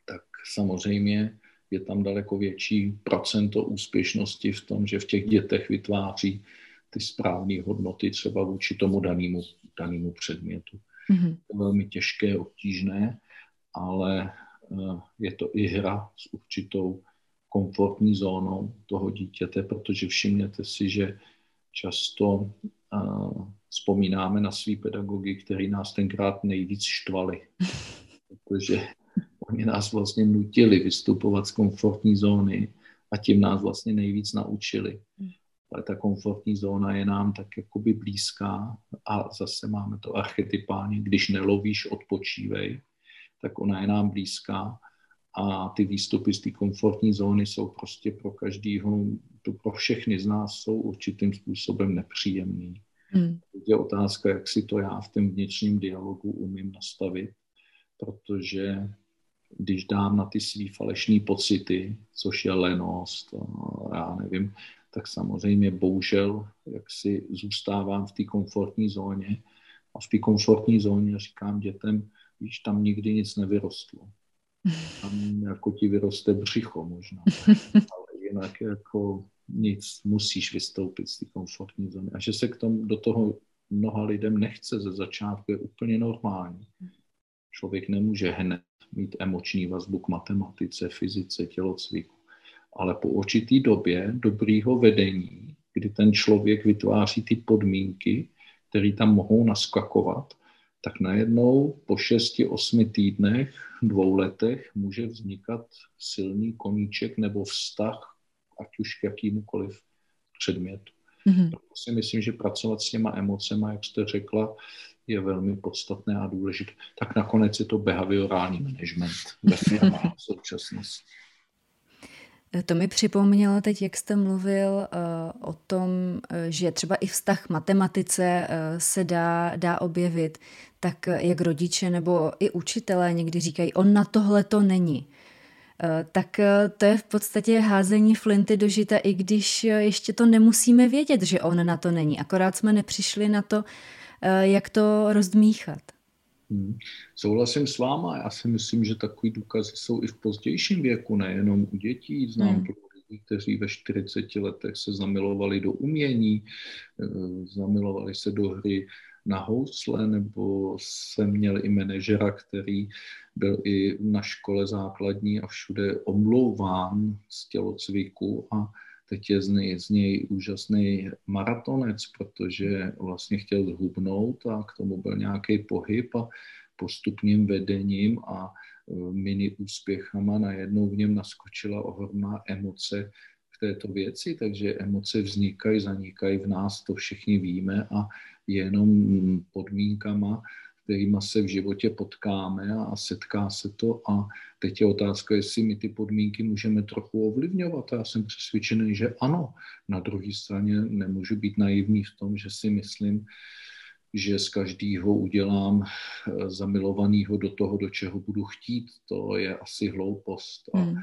Speaker 2: tak samozřejmě je tam daleko větší procento úspěšnosti v tom, že v těch dětech vytváří ty správné hodnoty třeba vůči tomu danému, danému předmětu. Mm-hmm. To je velmi těžké, obtížné, ale uh, je to i hra s určitou komfortní zónou toho dítěte, protože všimněte si, že často vzpomínáme na svý pedagogy, který nás tenkrát nejvíc štvali, protože oni nás vlastně nutili vystupovat z komfortní zóny a tím nás vlastně nejvíc naučili. Ale ta komfortní zóna je nám tak jakoby blízká a zase máme to archetypálně, když nelovíš, odpočívej, tak ona je nám blízká a ty výstupy z té komfortní zóny jsou prostě pro každýho, to pro všechny z nás jsou určitým způsobem nepříjemný. Hmm. Je otázka, jak si to já v tom vnitřním dialogu umím nastavit, protože když dám na ty svý falešní pocity, což je lenost, já nevím, tak samozřejmě bohužel jak si zůstávám v té komfortní zóně a v té komfortní zóně říkám dětem, víš, tam nikdy nic nevyrostlo. Tam jako ti vyroste břicho možná, jinak jako nic, musíš vystoupit z té komfortní zóny. A že se k tomu, do toho mnoha lidem nechce ze začátku, je úplně normální. Člověk nemůže hned mít emoční vazbu k matematice, fyzice, tělocviku. Ale po určitý době dobrýho vedení, kdy ten člověk vytváří ty podmínky, které tam mohou naskakovat, tak najednou po 6-8 týdnech, dvou letech může vznikat silný koníček nebo vztah, ať už k jakýmukoliv předmětu. Mm-hmm. Proto si myslím, že pracovat s těma emocema, jak jste řekla, je velmi podstatné a důležité. Tak nakonec je to behaviorální management ve firmách v současnosti.
Speaker 1: To mi připomnělo teď, jak jste mluvil uh, o tom, uh, že třeba i vztah matematice uh, se dá, dá objevit, tak jak rodiče nebo i učitelé někdy říkají, on na tohle to není. Tak to je v podstatě házení flinty do žita, i když ještě to nemusíme vědět, že on na to není. Akorát jsme nepřišli na to, jak to rozdmíchat.
Speaker 2: Hmm. Souhlasím s váma. Já si myslím, že takový důkazy jsou i v pozdějším věku, nejenom u dětí. Znám hmm. lidí, kteří ve 40 letech se zamilovali do umění, eh, zamilovali se do hry na housle, nebo jsem měl i manažera, který byl i na škole základní a všude omlouván z tělocviku a teď je z něj, z něj úžasný maratonec, protože vlastně chtěl zhubnout a k tomu byl nějaký pohyb a postupným vedením a e, mini úspěchama. Najednou v něm naskočila ohromná emoce této věci, takže emoce vznikají, zanikají v nás, to všichni víme a jenom podmínkama kterými se v životě potkáme a setká se to a teď je otázka, jestli my ty podmínky můžeme trochu ovlivňovat. A já jsem přesvědčený, že ano. Na druhé straně nemůžu být naivní v tom, že si myslím, že z každého udělám eh, zamilovaného do toho, do čeho budu chtít. To je asi hloupost. A hmm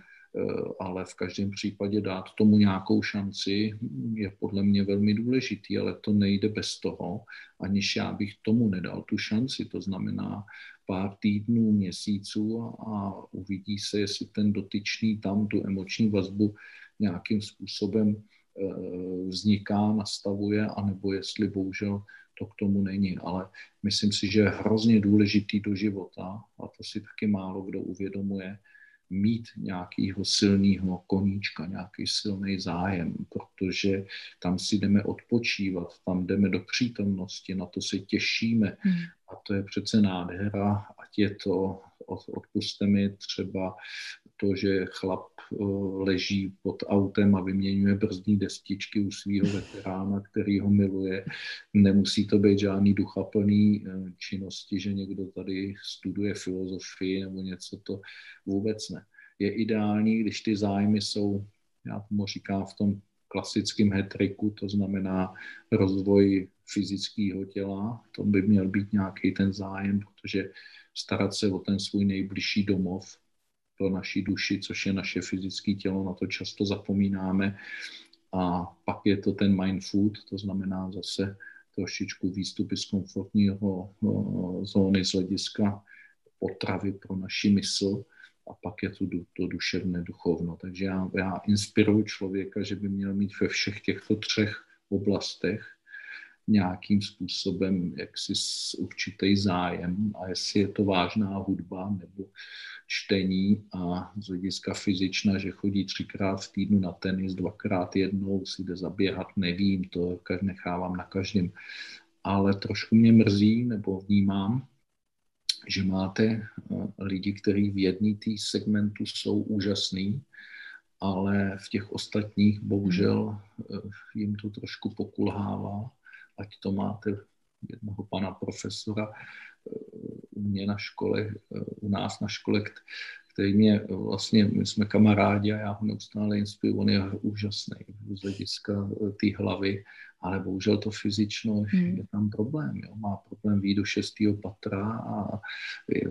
Speaker 2: ale v každém případě dát tomu nějakou šanci je podle mě velmi důležitý, ale to nejde bez toho, aniž já bych tomu nedal tu šanci. To znamená pár týdnů, měsíců a uvidí se, jestli ten dotyčný tam tu emoční vazbu nějakým způsobem eh, vzniká, nastavuje, anebo jestli bohužel to k tomu není. Ale myslím si, že je hrozně důležitý do života a to si taky málo kdo uvědomuje, mít nějakého silného koníčka, nějaký silný zájem, protože tam si jdeme odpočívat, tam jdeme do přítomnosti, na to se těšíme hmm. a to je přece nádhera, ať je to, odpuste mi třeba to, že chlap eh, leží pod autem a vyměňuje brzdní destičky u svého veterána, který ho miluje. Nemusí to být žádný duchaplný eh, činnosti, že někdo tady studuje filozofii nebo něco, to vůbec ne. Je ideální, když ty zájmy jsou, já tomu říkám v tom klasickém hetriku, to znamená rozvoj fyzického těla, to by měl být nějaký ten zájem, protože starat se o ten svůj nejbližší domov, pro naší duši, což je naše fyzické tělo, na to často zapomínáme. A pak je to ten mind food, to znamená zase trošičku výstupy z komfortního zóny z hlediska potravy pro naši mysl a pak je to, to duševné duchovno. Takže já, já inspiruji člověka, že by měl mít ve všech těchto třech oblastech nějakým způsobem jaksi určitý zájem a jestli je to vážná hudba nebo čtení a z hlediska fyzična, že chodí třikrát v týdnu na tenis, dvakrát jednou si jde zaběhat, nevím, to nechávám na každém. Ale trošku mě mrzí, nebo vnímám, že máte eh, lidi, kteří v jedné té segmentu jsou úžasný, ale v těch ostatních bohužel eh, jim to trošku pokulhává ať to máte jednoho pana profesora eh, u mě na škole, eh, u nás na škole, který mě vlastně, my jsme kamarádi a já ho neustále inspiruji, on je úžasný z hlediska eh, té hlavy, ale bohužel to fyzično hmm. je tam problém. Jo. Má problém výjít do šestého patra a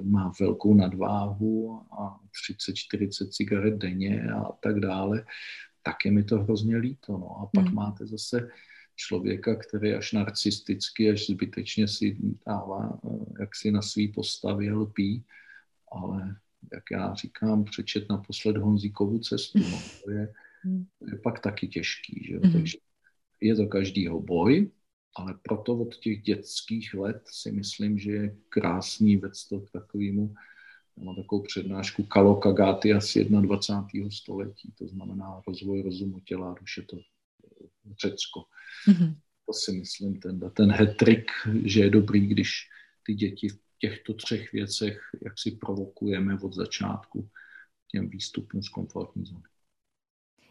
Speaker 2: má velkou nadváhu a 30-40 cigaret denně a tak dále. Tak je mi to hrozně líto. No. A pak hmm. máte zase člověka, který až narcisticky, až zbytečně si dává eh, jak si na svý postavě lpí, ale jak já říkám, přečet naposled Honzíkovu cestu, no, to, je, je pak taky těžký, že? Mm-hmm. takže je to každýho boj, ale proto od těch dětských let si myslím, že je krásný to k takovému, mám takovou přednášku Kalo Kagáty asi 21. století, to znamená rozvoj rozumu těla a duše, to Řecko. Mm-hmm. To si myslím, ten, ten hetrik, že je dobrý, když ty děti v těchto třech věcech, jak si provokujeme od začátku těm výstupům z komfortní zóny.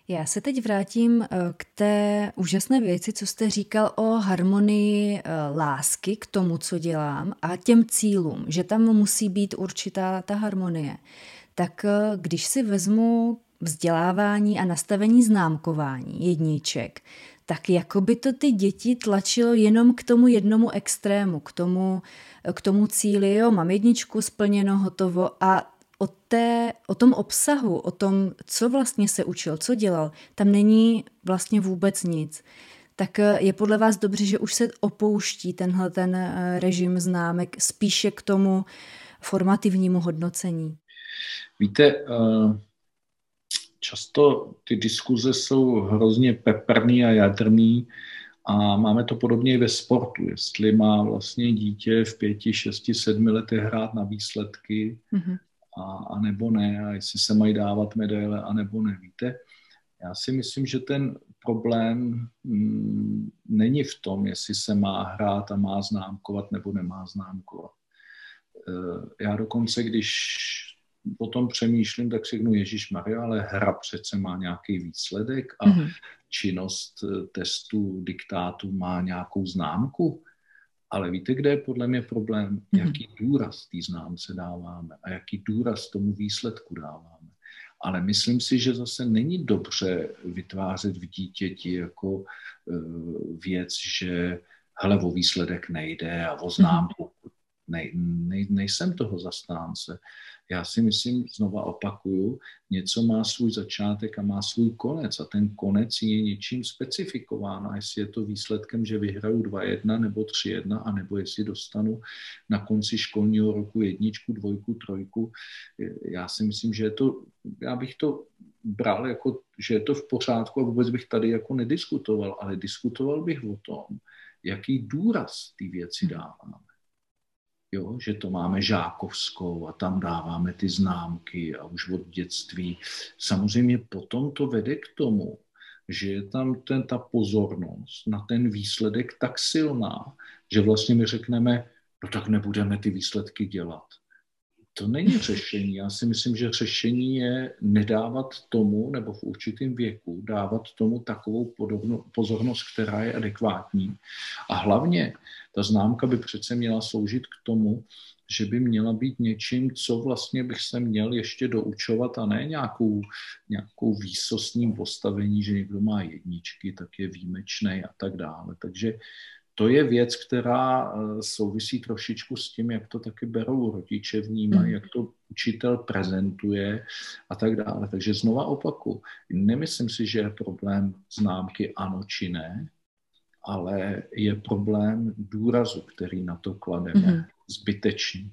Speaker 1: Já se teď vrátím eh, k té úžasné věci, co jste říkal o harmonii eh, lásky k tomu, co dělám a těm cílům, že tam musí být určitá ta harmonie. Tak eh, když si vezmu vzdělávání a nastavení známkování jedniček, tak jako by to ty děti tlačilo jenom k tomu jednomu extrému, k tomu, k tomu cíli, jo, mám jedničku splněno, hotovo a o, té, o tom obsahu, o tom, co vlastně se učil, co dělal, tam není vlastně vůbec nic. Tak eh, je podle vás dobře, že už se opouští tenhle ten eh, režim známek spíše k tomu formativnímu hodnocení?
Speaker 2: Víte, eh, často ty diskuze jsou hrozně peprný a jadrný a máme to podobně i ve sportu. Jestli má vlastně dítě v pěti, šesti, sedmi letech hrát na výsledky, mm-hmm a, a nebo ne, a jestli se mají dávat medaile, a nebo ne. Víte, já si myslím, že ten problém mm, není v tom, jestli se má hrát a má známkovat nebo nemá známkovat. E, já dokonce, když o tom přemýšlím, tak si řeknu, Ježíš Maria, ale hra přece má nějaký výsledek a mm-hmm. činnost e, testu, diktátu má nějakou známku. Ale víte, kde je podle mě problém? Mm-hmm. Jaký důraz té známce dáváme a jaký důraz tomu výsledku dáváme. Ale myslím si, že zase není dobře vytvářet v dítěti jako uh, věc, že hele, o výsledek nejde a o známku. Mm-hmm. Nej, nej, nejsem toho zastánce. Já si myslím, znova opakuju, něco má svůj začátek a má svůj konec a ten konec je něčím specifikován. A jestli je to výsledkem, že vyhraju 2-1 nebo 3-1, a nebo jestli dostanu na konci školního roku jedničku, dvojku, trojku, já si myslím, že je to, já bych to bral jako, že je to v pořádku a vůbec bych tady jako nediskutoval, ale diskutoval bych o tom, jaký důraz ty věci dáváme jo, že to máme žákovskou a tam dáváme ty známky a už od dětství. Samozřejmě potom to vede k tomu, že je tam ten, ta pozornost na ten výsledek tak silná, že vlastně my řekneme, no tak nebudeme ty výsledky dělat to není řešení. Já si myslím, že řešení je nedávat tomu, nebo v určitém věku, dávat tomu takovou podobno, pozornost, která je adekvátní. A hlavně ta známka by přece měla sloužit k tomu, že by měla být něčím, co vlastně bych se měl ještě doučovat a ne nějakou, nějakou výsostním postavení, že někdo má jedničky, tak je výjimečný a tak dále. Takže to je věc, která eh, souvisí trošičku s tím, jak to taky berou rodiče, vnímají, mm. jak to učitel prezentuje a tak dále. Takže znova opaku, nemyslím si, že je problém známky ano či ne, ale je problém důrazu, který na to klademe, mm. zbytečný.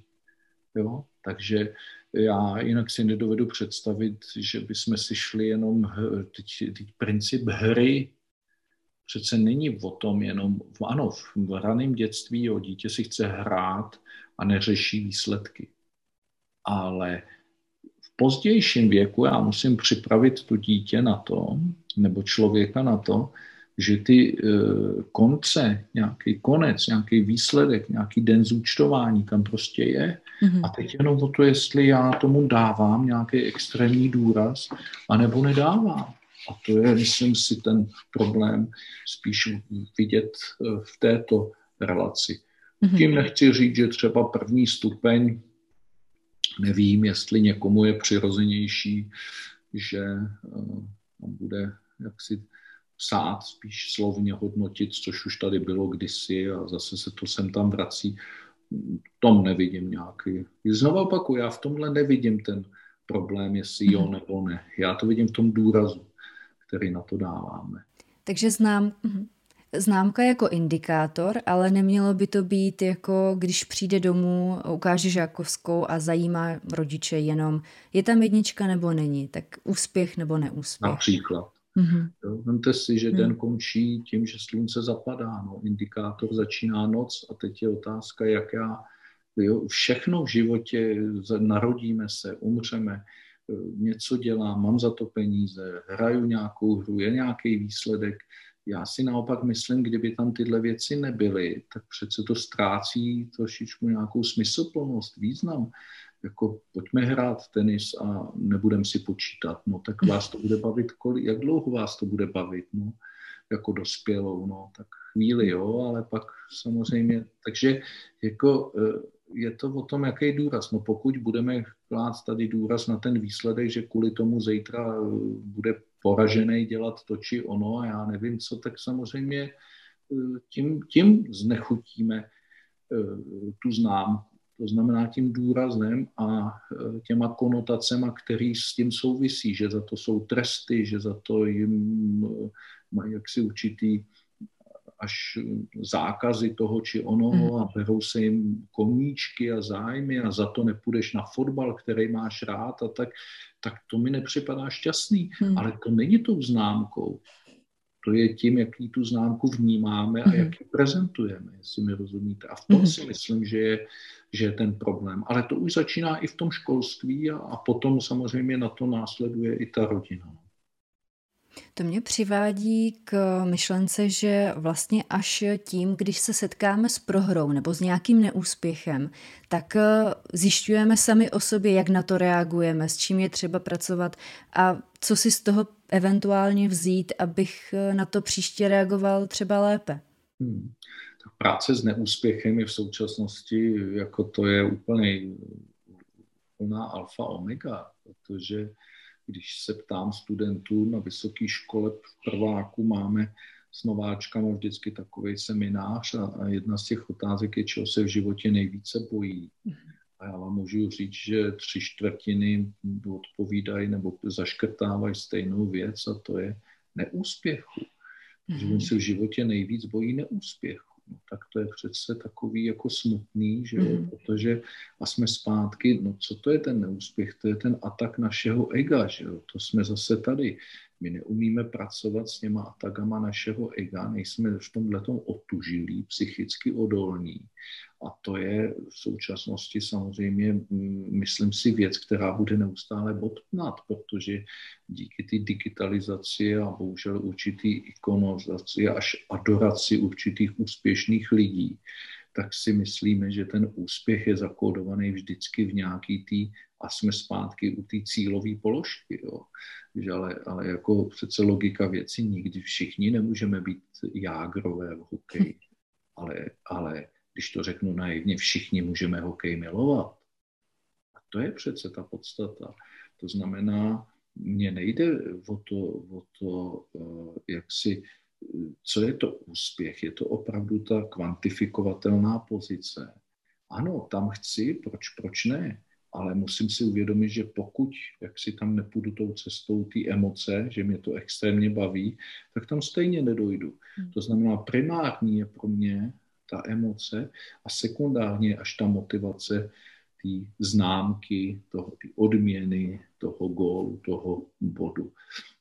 Speaker 2: Jo? Takže já jinak si nedovedu představit, že bychom si šli jenom teď, teď princip hry přece není o tom jenom, ano, v raném dětství o dítě si chce hrát a neřeší výsledky. Ale v pozdějším věku já musím připravit tu dítě na to, nebo člověka na to, že ty e, konce, nějaký konec, nějaký výsledek, nějaký den zúčtování tam prostě je. Mm-hmm. A teď jenom o to, jestli já tomu dávám nějaký extrémní důraz, anebo nedávám. A to je, myslím si, ten problém spíš vidět eh, v této relaci. Mm-hmm. Tím nechci říct, že třeba první stupeň, nevím, jestli někomu je přirozenější, že uh, bude jaksi psát, spíš slovně hodnotit, což už tady bylo kdysi a zase se to sem tam vrací. Tom nevidím nějaký. Znovu opakuju, já v tomhle nevidím ten problém, jestli jo mhm. nebo ne. Já to vidím v tom důrazu který na to dáváme.
Speaker 1: Takže znám, mhm. známka jako indikátor, ale nemělo by to být jako, když přijde domů, ukáže žákovskou a zajímá rodiče jenom, je tam jednička nebo není, tak úspěch nebo neúspěch.
Speaker 2: Například. Mm-hmm. Jo, vemte si, že den končí tím, že slunce zapadá. No, indikátor začíná noc a teď je otázka, jak já jo, všechno v životě, narodíme se, umřeme, něco dělám, mám za to peníze, hraju nějakou hru, je nějaký výsledek. Já si naopak myslím, kdyby tam tyhle věci nebyly, tak přece to ztrácí trošičku nějakou smysluplnost, význam. Jako pojďme hrát tenis a nebudem si počítat. No tak vás to bude bavit, kolik, jak dlouho vás to bude bavit, no, jako dospělou, no, tak chvíli, jo, ale pak samozřejmě, takže jako eh, je to o tom, jaký důraz. No pokud budeme klát tady důraz na ten výsledek, že kvůli tomu zítra eh, bude poražený dělat to či ono a já nevím co, tak samozřejmě eh, tím, tím znechutíme eh, tu známku. To znamená tím důrazem a těma konotacema, který s tím souvisí, že za to jsou tresty, že za to jim mají jaksi určitý až zákazy toho či onoho mhm. a berou se jim koníčky a zájmy a za to nepůjdeš na fotbal, který máš rád a tak, tak to mi nepřipadá šťastný. Hmm. Ale to není tou známkou. To je tím, jaký tu známku vnímáme a hmm. jak ji prezentujeme, jestli mi rozumíte. A v tom hmm. si myslím, že je, že je ten problém. Ale to už začíná i v tom školství a, a potom samozřejmě na to následuje i ta rodina.
Speaker 1: To mě přivádí k myšlence, že vlastně až tím, když se setkáme s prohrou nebo s nějakým neúspěchem, tak eh, zjišťujeme sami o sobě, jak na to reagujeme, s čím je třeba pracovat a co si z toho eventuálně vzít, abych eh, na to příště reagoval třeba lépe. Hmm.
Speaker 2: Tak práce s neúspěchem je v současnosti, jako to je úplně plná alfa omega, protože když se ptám studentů na vysoké škole v prváku, máme s nováčkama vždycky takový seminář a, a jedna z těch otázek je, čeho se v životě nejvíce bojí. A já vám můžu říct, že tři čtvrtiny odpovídají nebo zaškrtávají stejnou věc a to je neúspěchu. Že se v životě nejvíc bojí neúspěchu no, tak to je přece takový jako smutný, že jo, mm. protože a jsme zpátky, no co to je ten neúspěch, to je ten atak našeho ega, že jo, to jsme zase tady. My neumíme pracovat s těma atakama našeho ega, nejsme v tomhle otužilí, psychicky odolní. A to je v současnosti samozřejmě, mm, myslím si, věc, která bude neustále botnat, protože díky té digitalizaci a bohužel určitý ikonizaci až adoraci určitých úspěšných lidí, tak si myslíme, že ten úspěch je zakódovaný vždycky v nějaký tý a jsme zpátky u té cílové položky. Jo. Že ale, ale jako přece logika věci, nikdy všichni nemůžeme být jágrové v hokeji, ale, ale když to řeknu naivně, všichni můžeme hokej milovat. A to je přece ta podstata. To znamená, mně nejde o to, o to eh, jak si, co je to úspěch. Je to opravdu ta kvantifikovatelná pozice. Ano, tam chci, proč, proč ne? Ale musím si uvědomit, že pokud jak si tam nepůjdu tou cestou té emoce, že mě to extrémně baví, tak tam stejně nedojdu. Hmm. To znamená, primární je pro mě ta emoce a sekundárně až ta motivace ty známky, toho, ty odměny, toho gólu, toho bodu.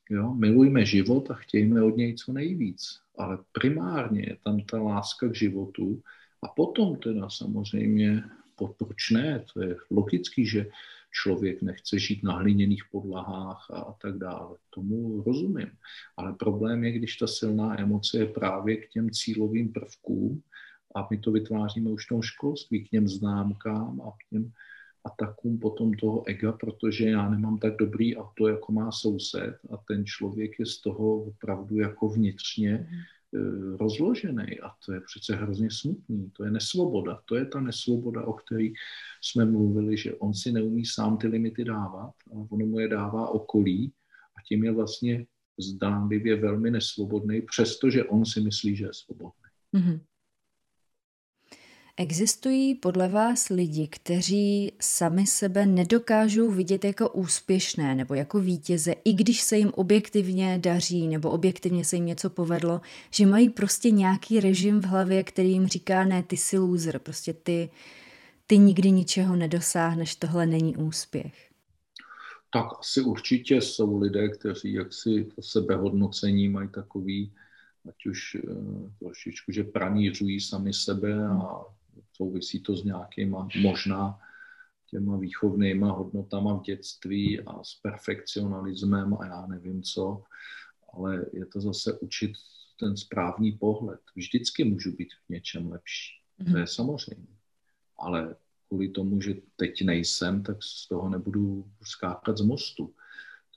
Speaker 2: Jo? Milujme život a chtějme od něj co nejvíc, ale primárně je tam ta láska k životu a potom teda samozřejmě, proč ne, to je logický, že člověk nechce žít na hliněných podlahách a, a tak dále. Tomu rozumím. Ale problém je, když ta silná emoce je právě k těm cílovým prvkům, a my to vytváříme už v tom školství, k něm známkám a k těm atakům potom toho ega, protože já nemám tak dobrý auto, jako má soused a ten člověk je z toho opravdu jako vnitřně e, rozložený a to je přece hrozně smutný, to je nesvoboda, to je ta nesvoboda, o které jsme mluvili, že on si neumí sám ty limity dávat a ono mu je dává okolí a tím je vlastně zdánlivě velmi nesvobodný, přestože on si myslí, že je svobodný. Mm-hmm.
Speaker 1: Existují podle vás lidi, kteří sami sebe nedokážou vidět jako úspěšné nebo jako vítěze, i když se jim objektivně daří nebo objektivně se jim něco povedlo, že mají prostě nějaký režim v hlavě, který jim říká, ne, ty jsi loser, prostě ty, ty nikdy ničeho nedosáhneš, tohle není úspěch.
Speaker 2: Tak asi určitě jsou lidé, kteří jaksi to sebehodnocení mají takový, ať už uh, trošičku, že pranířují sami sebe a souvisí to s nějakýma možná těma výchovnýma hodnotama v dětství a s perfekcionalismem a já nevím co, ale je to zase učit ten správný pohled. Vždycky můžu být v něčem lepší. To je samozřejmě. Ale kvůli tomu, že teď nejsem, tak z toho nebudu skákat z mostu.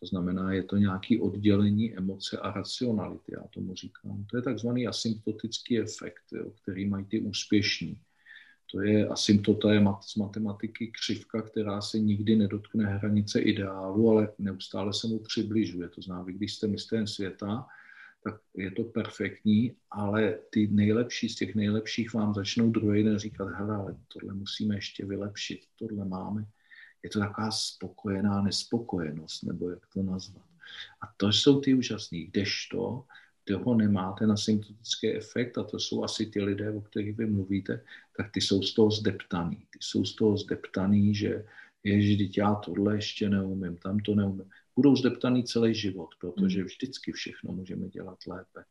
Speaker 2: To znamená, je to nějaké oddělení emoce a racionality, já tomu říkám. To je takzvaný asymptotický efekt, jo, který mají ty úspěšní. To je asymptota je mat, z matematiky křivka, která se nikdy nedotkne hranice ideálu, ale neustále se mu přibližuje. To znamená, když jste mistrem světa, tak je to perfektní, ale ty nejlepší z těch nejlepších vám začnou druhý den říkat, hele, ale tohle musíme ještě vylepšit, tohle máme. Je to taková spokojená nespokojenost, nebo jak to nazvat. A to jsou ty úžasný, kdežto toho nemáte na symptotický efekt, a to jsou asi ty lidé, o kterých vy mluvíte, tak ty jsou z toho zdeptaný. Ty jsou z toho zdeptaný, že ježi, já tohle ještě neumím, tam to neumím. Budou zdeptaný celý život, protože hmm. vždycky všechno můžeme dělat lépe.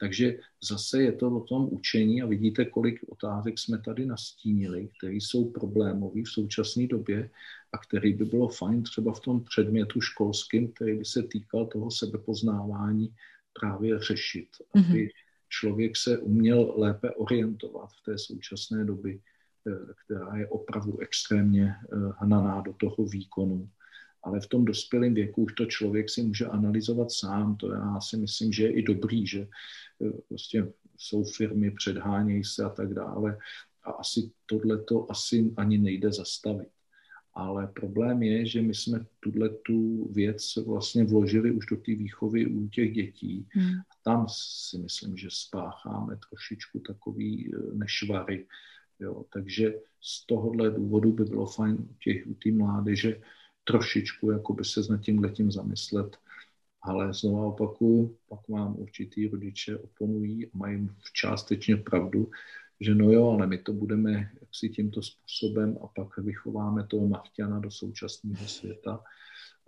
Speaker 2: Takže zase je to o tom učení a vidíte, kolik otázek jsme tady nastínili, které jsou problémové v současné době a který by bylo fajn třeba v tom předmětu školském, který by se týkal toho sebepoznávání, právě řešit, aby mm-hmm. člověk se uměl lépe orientovat v té současné době, eh, která je opravdu extrémně eh, hnaná do toho výkonu. Ale v tom dospělém věku už to člověk si může analyzovat sám. To já si myslím, že je i dobrý, že eh, prostě jsou firmy, předhánějí se a tak dále. A asi tohle to asi ani nejde zastavit. Ale problém je, že my jsme tuhle tu věc vlastně vložili už do té výchovy u těch dětí. Hmm. A tam si myslím, že spácháme trošičku takový eh, nešvary. Jo. Takže z tohohle důvodu by bylo fajn u těch u té mládeže trošičku jakoby se nad tím letím zamyslet. Ale znovu opakuju, pak vám určitý rodiče oponují a mají v částečně pravdu, že no jo, ale my to budeme jaksi tímto způsobem a pak vychováme toho Machťana do současného světa.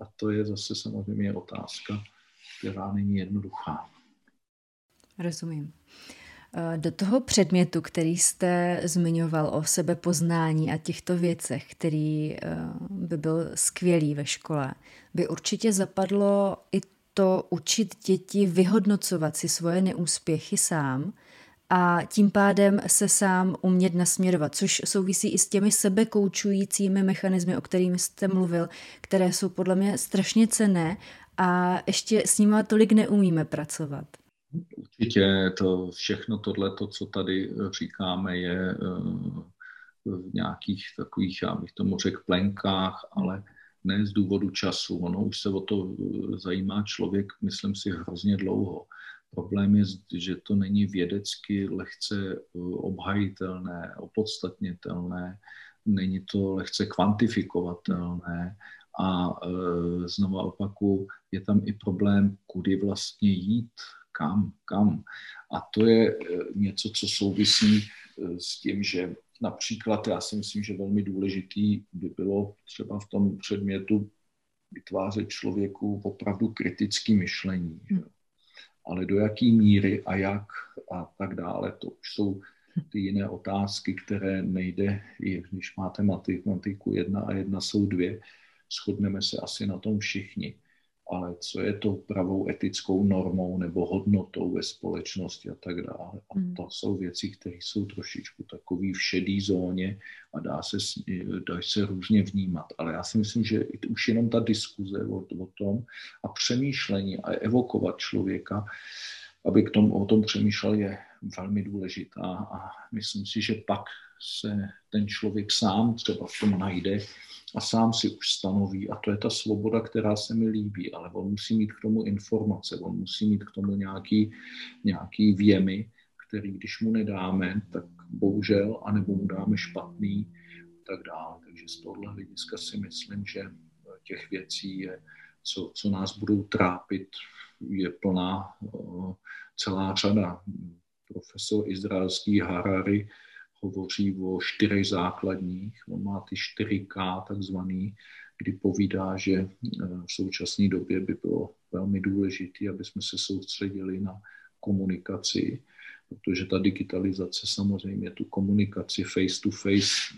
Speaker 2: A to je zase samozřejmě otázka, která není jednoduchá.
Speaker 1: Rozumím. Do toho předmětu, který jste zmiňoval o sebepoznání a těchto věcech, který eh, by byl skvělý ve škole, by určitě zapadlo i to učit děti vyhodnocovat si svoje neúspěchy sám a tím pádem se sám umět nasměrovat, což souvisí i s těmi sebekoučujícími mechanismy, o kterými jste mluvil, které jsou podle mě strašně cené a ještě s nimi tolik neumíme pracovat.
Speaker 2: Určitě to všechno tohle, to, co tady říkáme, je eh, v nějakých takových, já bych tomu řekl, plenkách, ale ne z důvodu času. Ono už se o to zajímá člověk, myslím si, hrozně dlouho. Problém je, že to není vědecky lehce eh, obhajitelné, opodstatnitelné, není to lehce kvantifikovatelné a e, znovu opaku, je tam i problém, kudy vlastně jít, kam, kam. A to je něco, co souvisí s tím, že například já si myslím, že velmi důležitý by bylo třeba v tom předmětu vytvářet člověku opravdu kritický myšlení. Hmm ale do jaký míry a jak a tak dále, to už jsou ty jiné otázky, které nejde, když máte matematiku jedna a jedna jsou dvě, shodneme se asi na tom všichni ale co je tou pravou etickou normou nebo hodnotou ve společnosti a tak dále. A hmm. to jsou věci, které jsou trošičku takový v šedý zóně a dá se, dá se různě vnímat. Ale já si myslím, že už jenom ta diskuze o, o tom a přemýšlení a evokovat člověka, aby k tomu, o tom přemýšlel, je velmi důležitá a myslím si, že pak se ten člověk sám třeba v tom najde a sám si už stanoví. A to je ta svoboda, která se mi líbí, ale on musí mít k tomu informace, on musí mít k tomu nějaký, nějaký věmy, který když mu nedáme, tak bohužel, anebo mu dáme špatný, tak dále. Takže z tohohle hlediska si myslím, že těch věcí je, co, co nás budou trápit, je plná celá řada. Profesor izraelský Harari hovoří o čtyřech základních, on má ty 4K takzvaný, kdy povídá, že eh, v současné době by bylo velmi důležité, aby jsme se soustředili na komunikaci, protože ta digitalizace samozřejmě tu komunikaci face to face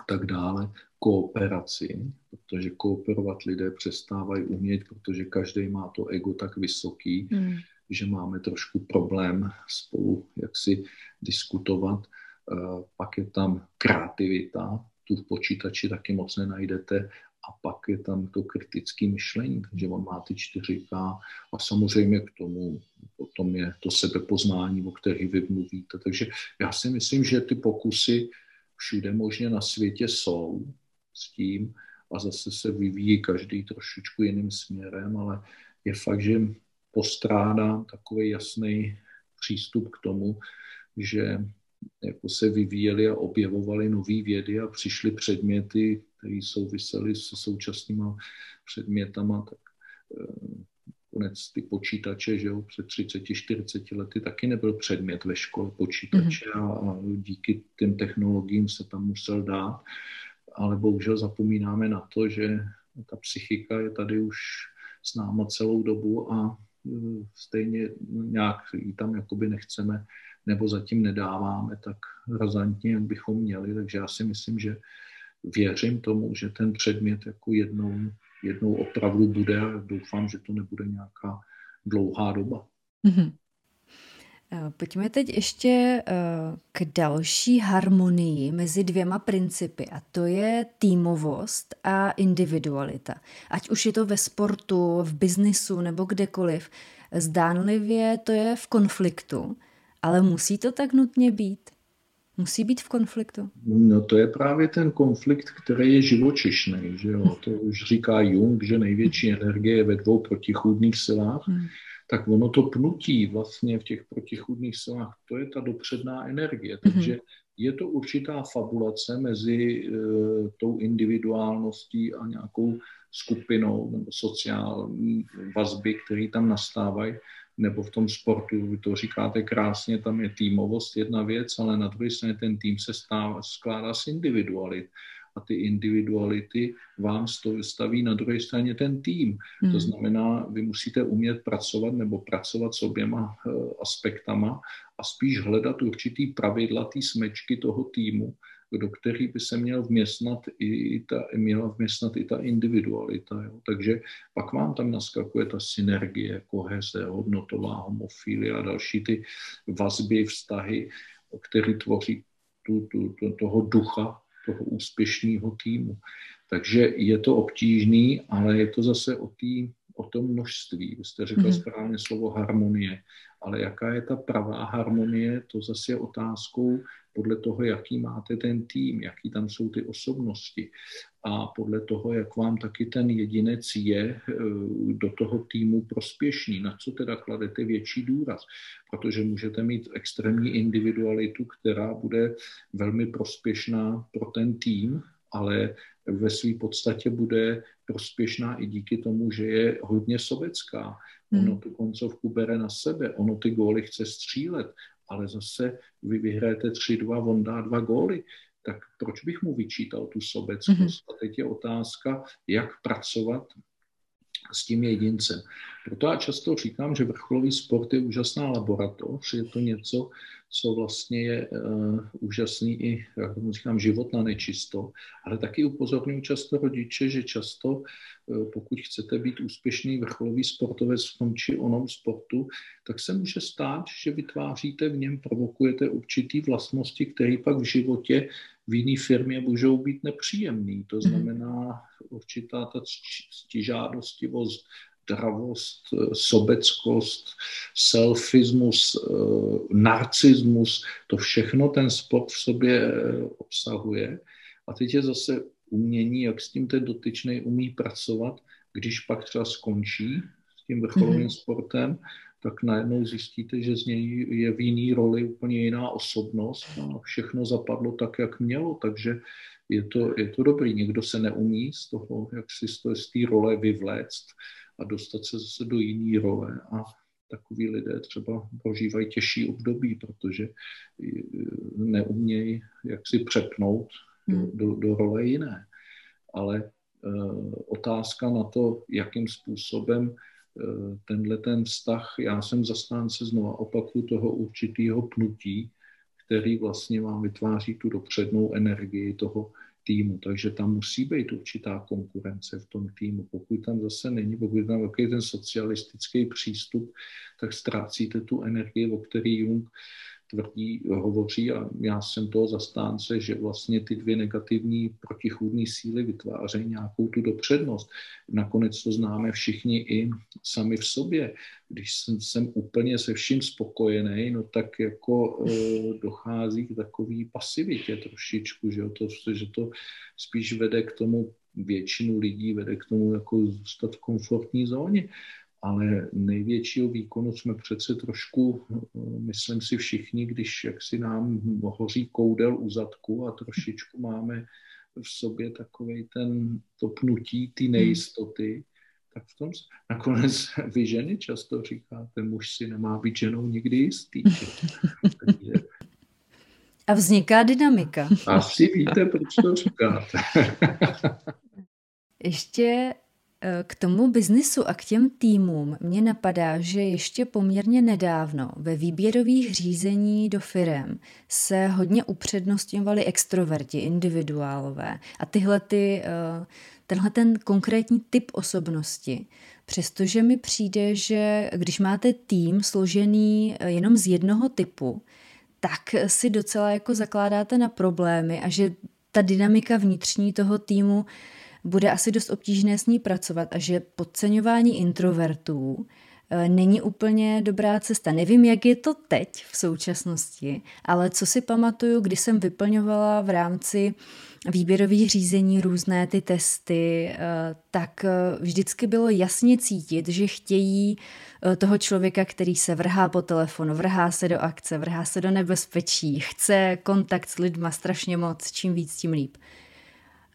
Speaker 2: a tak dále, kooperaci, protože kooperovat lidé přestávají umět, protože každý má to ego tak vysoký, mm. že máme trošku problém spolu jaksi diskutovat. Eh, pak je tam kreativita, tu v počítači taky moc nenajdete a pak je tam to kritické myšlení, takže on má ty 4K a samozřejmě k tomu potom je to sebepoznání, o kterých vy mluvíte. Takže já si myslím, že ty pokusy všude možně na světě jsou s tím a zase se vyvíjí každý trošičku jiným směrem, ale je fakt, že postrádám takový jasný přístup k tomu, že jako se vyvíjely a objevovaly nové vědy a přišly předměty, které souvisely se současnými předmětama, tak eh, konec ty počítače, že jo, před 30-40 lety taky nebyl předmět ve škole počítače mm-hmm. a, a díky těm technologiím se tam musel dát, ale bohužel zapomínáme na to, že ta psychika je tady už s náma celou dobu a eh, stejně nějak ji tam jakoby nechceme nebo zatím nedáváme tak razantně, jak bychom měli. Takže já si myslím, že věřím tomu, že ten předmět jako jednou, jednou opravdu bude a doufám, že to nebude nějaká dlouhá doba. Mm-hmm.
Speaker 1: Pojďme teď ještě eh, k další harmonii mezi dvěma principy a to je týmovost a individualita. Ať už je to ve sportu, v biznisu nebo kdekoliv, zdánlivě to je v konfliktu. Ale musí to tak nutně být? Musí být v konfliktu?
Speaker 2: No to je právě ten konflikt, který je živočišný. Že jo? To už říká Jung, že největší energie je ve dvou protichůdných silách. Hmm. Tak ono to pnutí vlastně v těch protichůdných silách, to je ta dopředná energie. Hmm. Takže hmm. je to určitá fabulace mezi uh, tou individuálností a nějakou skupinou nebo sociální vazby, které tam nastávají nebo v tom sportu, vy to říkáte krásně, tam je týmovost jedna věc, ale na druhé straně ten tým se stává, skládá z individualit a ty individuality vám staví na druhé straně ten tým. Hmm. To znamená, vy musíte umět pracovat nebo pracovat s oběma uh, aspektama a spíš hledat určitý pravidla té smečky toho týmu, do který by se měl vměstnat i ta, měla vměstnat i ta individualita. Jo. Takže pak vám tam naskakuje ta synergie, koheze, hodnotová homofilie a další ty vazby, vztahy, které tvoří tu, tu, tu, toho ducha, toho úspěšného týmu. Takže je to obtížný, ale je to zase o, tý, o tom množství. Vy jste řekl mm-hmm. správně slovo harmonie, ale jaká je ta pravá harmonie, to zase je otázkou podle toho, jaký máte ten tým, jaký tam jsou ty osobnosti a podle toho, jak vám taky ten jedinec je eh, do toho týmu prospěšný, na co teda kladete větší důraz, protože můžete mít extrémní individualitu, která bude velmi prospěšná pro ten tým, ale ve své podstatě bude prospěšná i díky tomu, že je hodně sobecká. Ono hmm. tu koncovku bere na sebe, ono ty góly chce střílet, ale zase vy vyhrajete 3-2, on dá dva góly, tak proč bych mu vyčítal tu sobeckost? Mm-hmm. A teď je otázka, jak pracovat s tím jedincem. Proto já často říkám, že vrcholový sport je úžasná laboratoř, je to něco, co vlastně je uh, úžasný i, jak tomu říkám, život na nečisto, ale taky upozorňuji často rodiče, že často, uh, pokud chcete být úspěšný vrcholový sportovec v tom či onom sportu, tak se může stát, že vytváříte v něm, provokujete určitý vlastnosti, které pak v životě v jiné firmě můžou být nepříjemný. To mhm. znamená určitá ta stižádostivost, dravost, sobeckost, selfismus, eh, narcismus, to všechno ten sport v sobě eh, obsahuje. A teď je zase umění, jak s tím ten dotyčný umí pracovat, když pak třeba skončí s tím vrcholovým mm-hmm. sportem, tak najednou zjistíte, že z něj je v jiný roli úplně jiná osobnost a všechno zapadlo tak, jak mělo, takže je to, je to dobrý. Někdo se neumí z toho, jak si z té role vyvléct a dostat se zase do jiné role a takový lidé třeba prožívají těžší období, protože neumějí jak si přepnout do, hmm. do, do role jiné. Ale otázka na to, jakým způsobem tenhle ten vztah, já jsem zastánce znova opaku toho určitého pnutí, který vlastně vám vytváří tu dopřednou energii toho týmu. Takže tam musí být určitá konkurence v tom týmu. Pokud tam zase není, pokud tam je ten socialistický přístup, tak ztrácíte tu energii, o který Jung tvrdí, hovoří a já jsem toho zastánce, že vlastně ty dvě negativní protichůdné síly vytvářejí nějakou tu dopřednost. Nakonec to známe všichni i sami v sobě. Když jsem, jsem úplně se vším spokojený, no tak jako e, dochází k takové pasivitě trošičku, že, to, že to spíš vede k tomu většinu lidí vede k tomu jako zůstat v komfortní zóně ale největšího výkonu jsme přece trošku, myslím si všichni, když jak si nám hoří koudel u zadku a trošičku máme v sobě takový ten to pnutí, ty hmm. nejistoty, tak v tom nakonec vy ženy často říkáte, muž si nemá být ženou nikdy jistý.
Speaker 1: Takže, a vzniká dynamika.
Speaker 2: Asi víte, proč to říkáte.
Speaker 1: Ještě Eh, k tomu biznisu a k těm týmům mě napadá, že ještě poměrně nedávno ve výběrových řízení do firem se hodně upřednostňovali extroverti, individuálové a tyhle ty, eh, tenhle ten konkrétní typ osobnosti. Přestože mi přijde, že když máte tým složený eh, jenom z jednoho typu, tak si docela jako zakládáte na problémy a že ta dynamika vnitřní toho týmu bude asi dost obtížné s ní pracovat a že podceňování introvertů eh, není úplně dobrá cesta. Nevím, jak je to teď v současnosti, ale co si pamatuju, když jsem vyplňovala v rámci výběrových řízení různé ty testy, eh, tak eh, vždycky bylo jasně cítit, že chtějí toho člověka, který se vrhá po telefonu, vrhá se do akce, vrhá se do nebezpečí, chce kontakt s lidma strašně moc, čím víc, tím líp.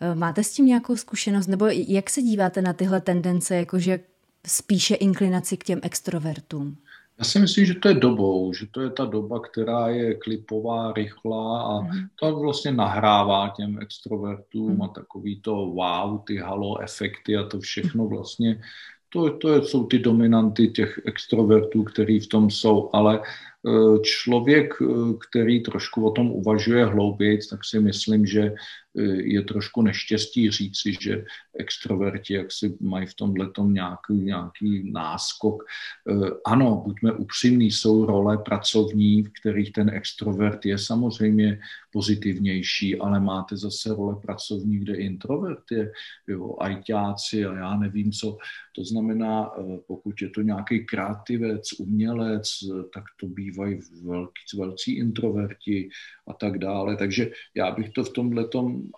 Speaker 1: Eh, máte s tím nějakou zkušenost, nebo jak se díváte na tyhle tendence, jakože spíše inklinaci k těm extrovertům?
Speaker 2: Já si myslím, že to je dobou, že to je ta doba, která je klipová, rychlá a mm. to vlastně nahrává těm extrovertům mm. a takový to wow, ty halo efekty a to všechno vlastně, to, to jsou ty dominanty těch extrovertů, který v tom jsou, ale eh, člověk, eh, který trošku o tom uvažuje hlouběji, tak si myslím, že je trošku neštěstí říci, že extroverti jak si mají v tomhle nějaký, nějaký náskok. Eh, ano, buďme upřímní, jsou role pracovní, v kterých ten extrovert je samozřejmě pozitivnější, ale máte zase role pracovní, kde introvert je, jo, ajťáci a já nevím co. To znamená, eh, pokud je to nějaký kreativec, umělec, tak to bývají velký, velcí introverti a tak dále. Takže já bych to v tomhle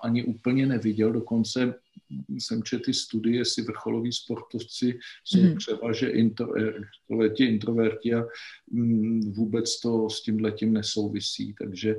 Speaker 2: ani úplně neviděl, dokonce jsem četl ty studie, jestli vrcholoví sportovci jsou mm. převaže introverti, introverti a mm, vůbec to s tím letím nesouvisí, takže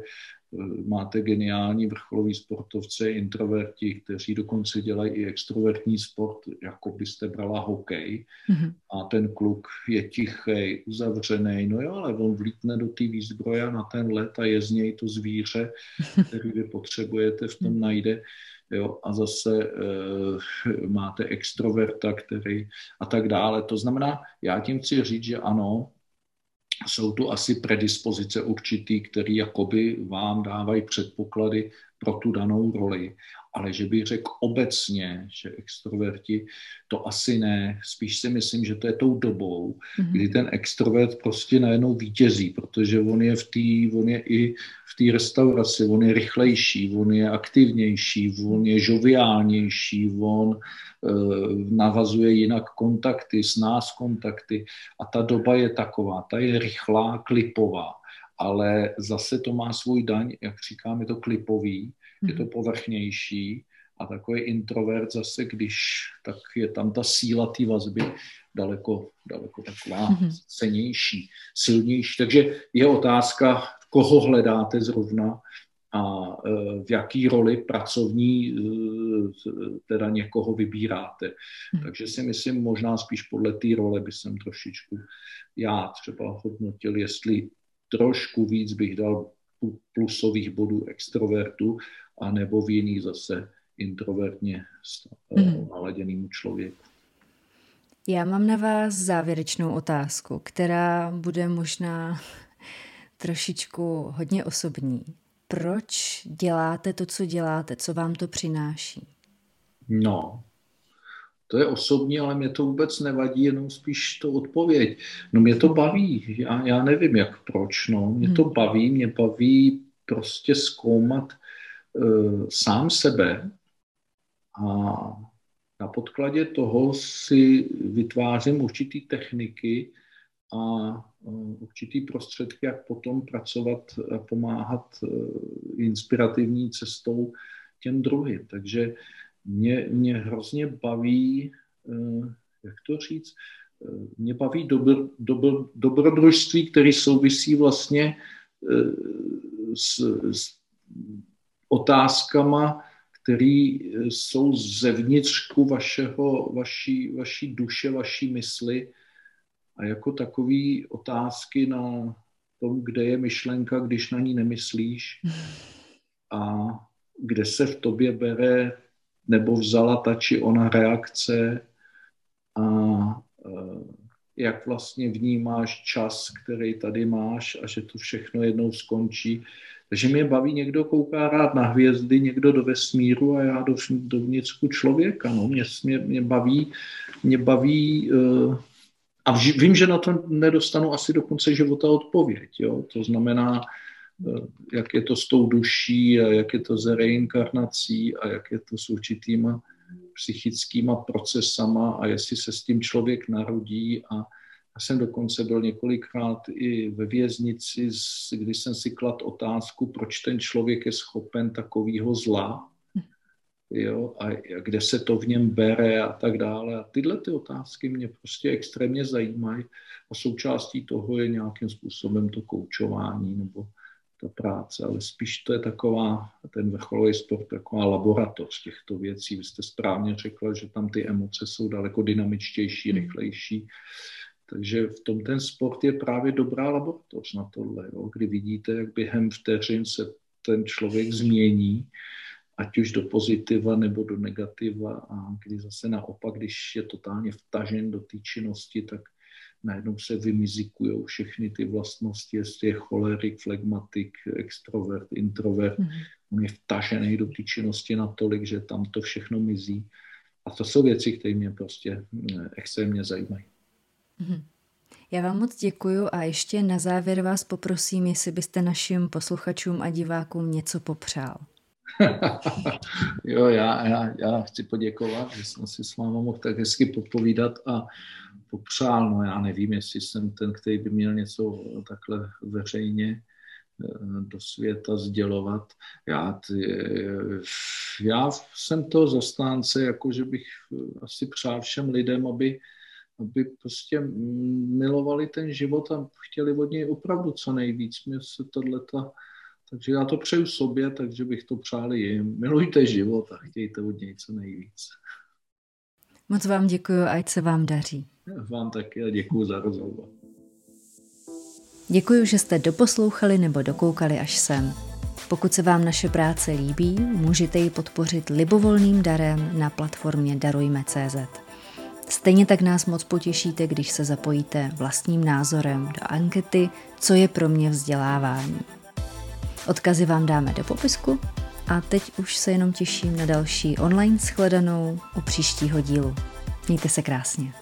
Speaker 2: máte geniální vrcholový sportovce, introverti, kteří dokonce dělají i extrovertní sport, jako byste brala hokej. Mm-hmm. A ten kluk je tichý, uzavřený, no jo, ale on vlítne do té výzbroje na ten let a je z něj to zvíře, který vy potřebujete, v tom mhm. najde. Jo, a zase e, máte extroverta, který a tak dále. To znamená, já tím chci říct, že ano, jsou tu asi predispozice určitý, které jakoby vám dávají předpoklady pro tu danou roli ale že bych řekl obecně, že extroverti, to asi ne. Spíš si myslím, že to je tou dobou, mm-hmm. kdy ten extrovert prostě najednou vítězí, protože on je v té, on je i v té restauraci, on je rychlejší, on je aktivnější, on je žoviálnější, on e, navazuje jinak kontakty, s nás kontakty a ta doba je taková, ta je rychlá, klipová ale zase to má svůj daň, jak říkáme, to klipový, je to mhm. povrchnější a takový introvert zase, když, tak je tam ta síla té vazby daleko, daleko taková mm-hmm. cenější, silnější. Takže je otázka, koho hledáte zrovna a e, v jaký roli pracovní e, teda někoho vybíráte. Mm. Takže si myslím, možná spíš podle té role by jsem trošičku já třeba hodnotil, jestli trošku víc bych dal plusových bodů extrovertu, a nebo v jiných zase introvertně mm. naladěnému člověku.
Speaker 1: Já mám na vás závěrečnou otázku, která bude možná trošičku hodně osobní. Proč děláte to, co děláte? Co vám to přináší?
Speaker 2: No, to je osobní, ale mě to vůbec nevadí, jenom spíš to odpověď. No mě to baví, já, já nevím jak proč, no. Mě to hmm. baví, mě baví prostě zkoumat uh, sám sebe a na podkladě toho si vytvářím určitý techniky a uh, určitý prostředky, jak potom pracovat a pomáhat uh, inspirativní cestou těm druhým. Takže mě, mě hrozně baví, eh, jak to říct, eh, mě baví dobr, dobr, dobrodružství, které souvisí vlastně eh, s, s otázkama, které jsou zevnitřku vašeho, vaší, vaší duše, vaší mysli. A jako takové otázky na tom, kde je myšlenka, když na ní nemyslíš. A kde se v tobě bere nebo vzala ta či ona reakce a e, jak vlastně vnímáš čas, který tady máš a že to všechno jednou skončí. Takže mě baví, někdo kouká rád na hvězdy, někdo do vesmíru a já do, do vnitřku člověka. No. Mě, mě, mě baví, mě baví uh, a vím, že na to nedostanu asi do konce života odpověď. Jo. To znamená, jak je to s tou duší a jak je to s reinkarnací a jak je to s určitýma psychickýma procesama a jestli se s tím člověk narodí a já jsem dokonce byl několikrát i ve věznici, kdy jsem si klad otázku, proč ten člověk je schopen takového zla, jo, a kde se to v něm bere a tak dále. A tyhle ty otázky mě prostě extrémně zajímají a součástí toho je nějakým způsobem to koučování nebo ta práce, ale spíš to je taková, ten vrcholový sport, taková laboratoř těchto věcí. Vy jste správně řekla, že tam ty emoce jsou daleko dynamičtější, hmm. rychlejší. Takže v tom ten sport je právě dobrá laboratoř na tohle, jo? kdy vidíte, jak během vteřin se ten člověk změní, ať už do pozitiva nebo do negativa a kdy zase naopak, když je totálně vtažen do té činnosti, tak najednou se vymizikují všechny ty vlastnosti, jestli je cholerik, flegmatik, extrovert, introvert. Mm. On je vtažený do té činnosti natolik, že tam to všechno mizí. A to jsou věci, které mě prostě eh, extrémně zajímají.
Speaker 1: Mm. Já vám moc děkuju a ještě na závěr vás poprosím, jestli byste našim posluchačům a divákům něco popřál.
Speaker 2: jo, já, já, já chci poděkovat, že jsem si s vámi mohl tak hezky popovídat a popřál, no já nevím, jestli jsem ten, který by měl něco takhle veřejně eh, do světa sdělovat. Já, ty, já jsem to zastánce, jako že bych asi přál všem lidem, aby, aby prostě milovali ten život a chtěli od něj opravdu co nejvíc. Mě se tohleta, takže já to přeju sobě, takže bych to přál jim. Milujte život a chtějte od něj co nejvíc.
Speaker 1: Moc vám děkuji, ať se vám daří.
Speaker 2: Vám taky a děkuji za rozhovor.
Speaker 1: Děkuji, že jste doposlouchali nebo dokoukali až sem. Pokud se vám naše práce líbí, můžete ji podpořit libovolným darem na platformě Darujme.cz. Stejně tak nás moc potěšíte, když se zapojíte vlastním názorem do ankety Co je pro mě vzdělávání. Odkazy vám dáme do popisku a teď už se jenom těším na další online shledanou u příštího dílu. Mějte se krásně.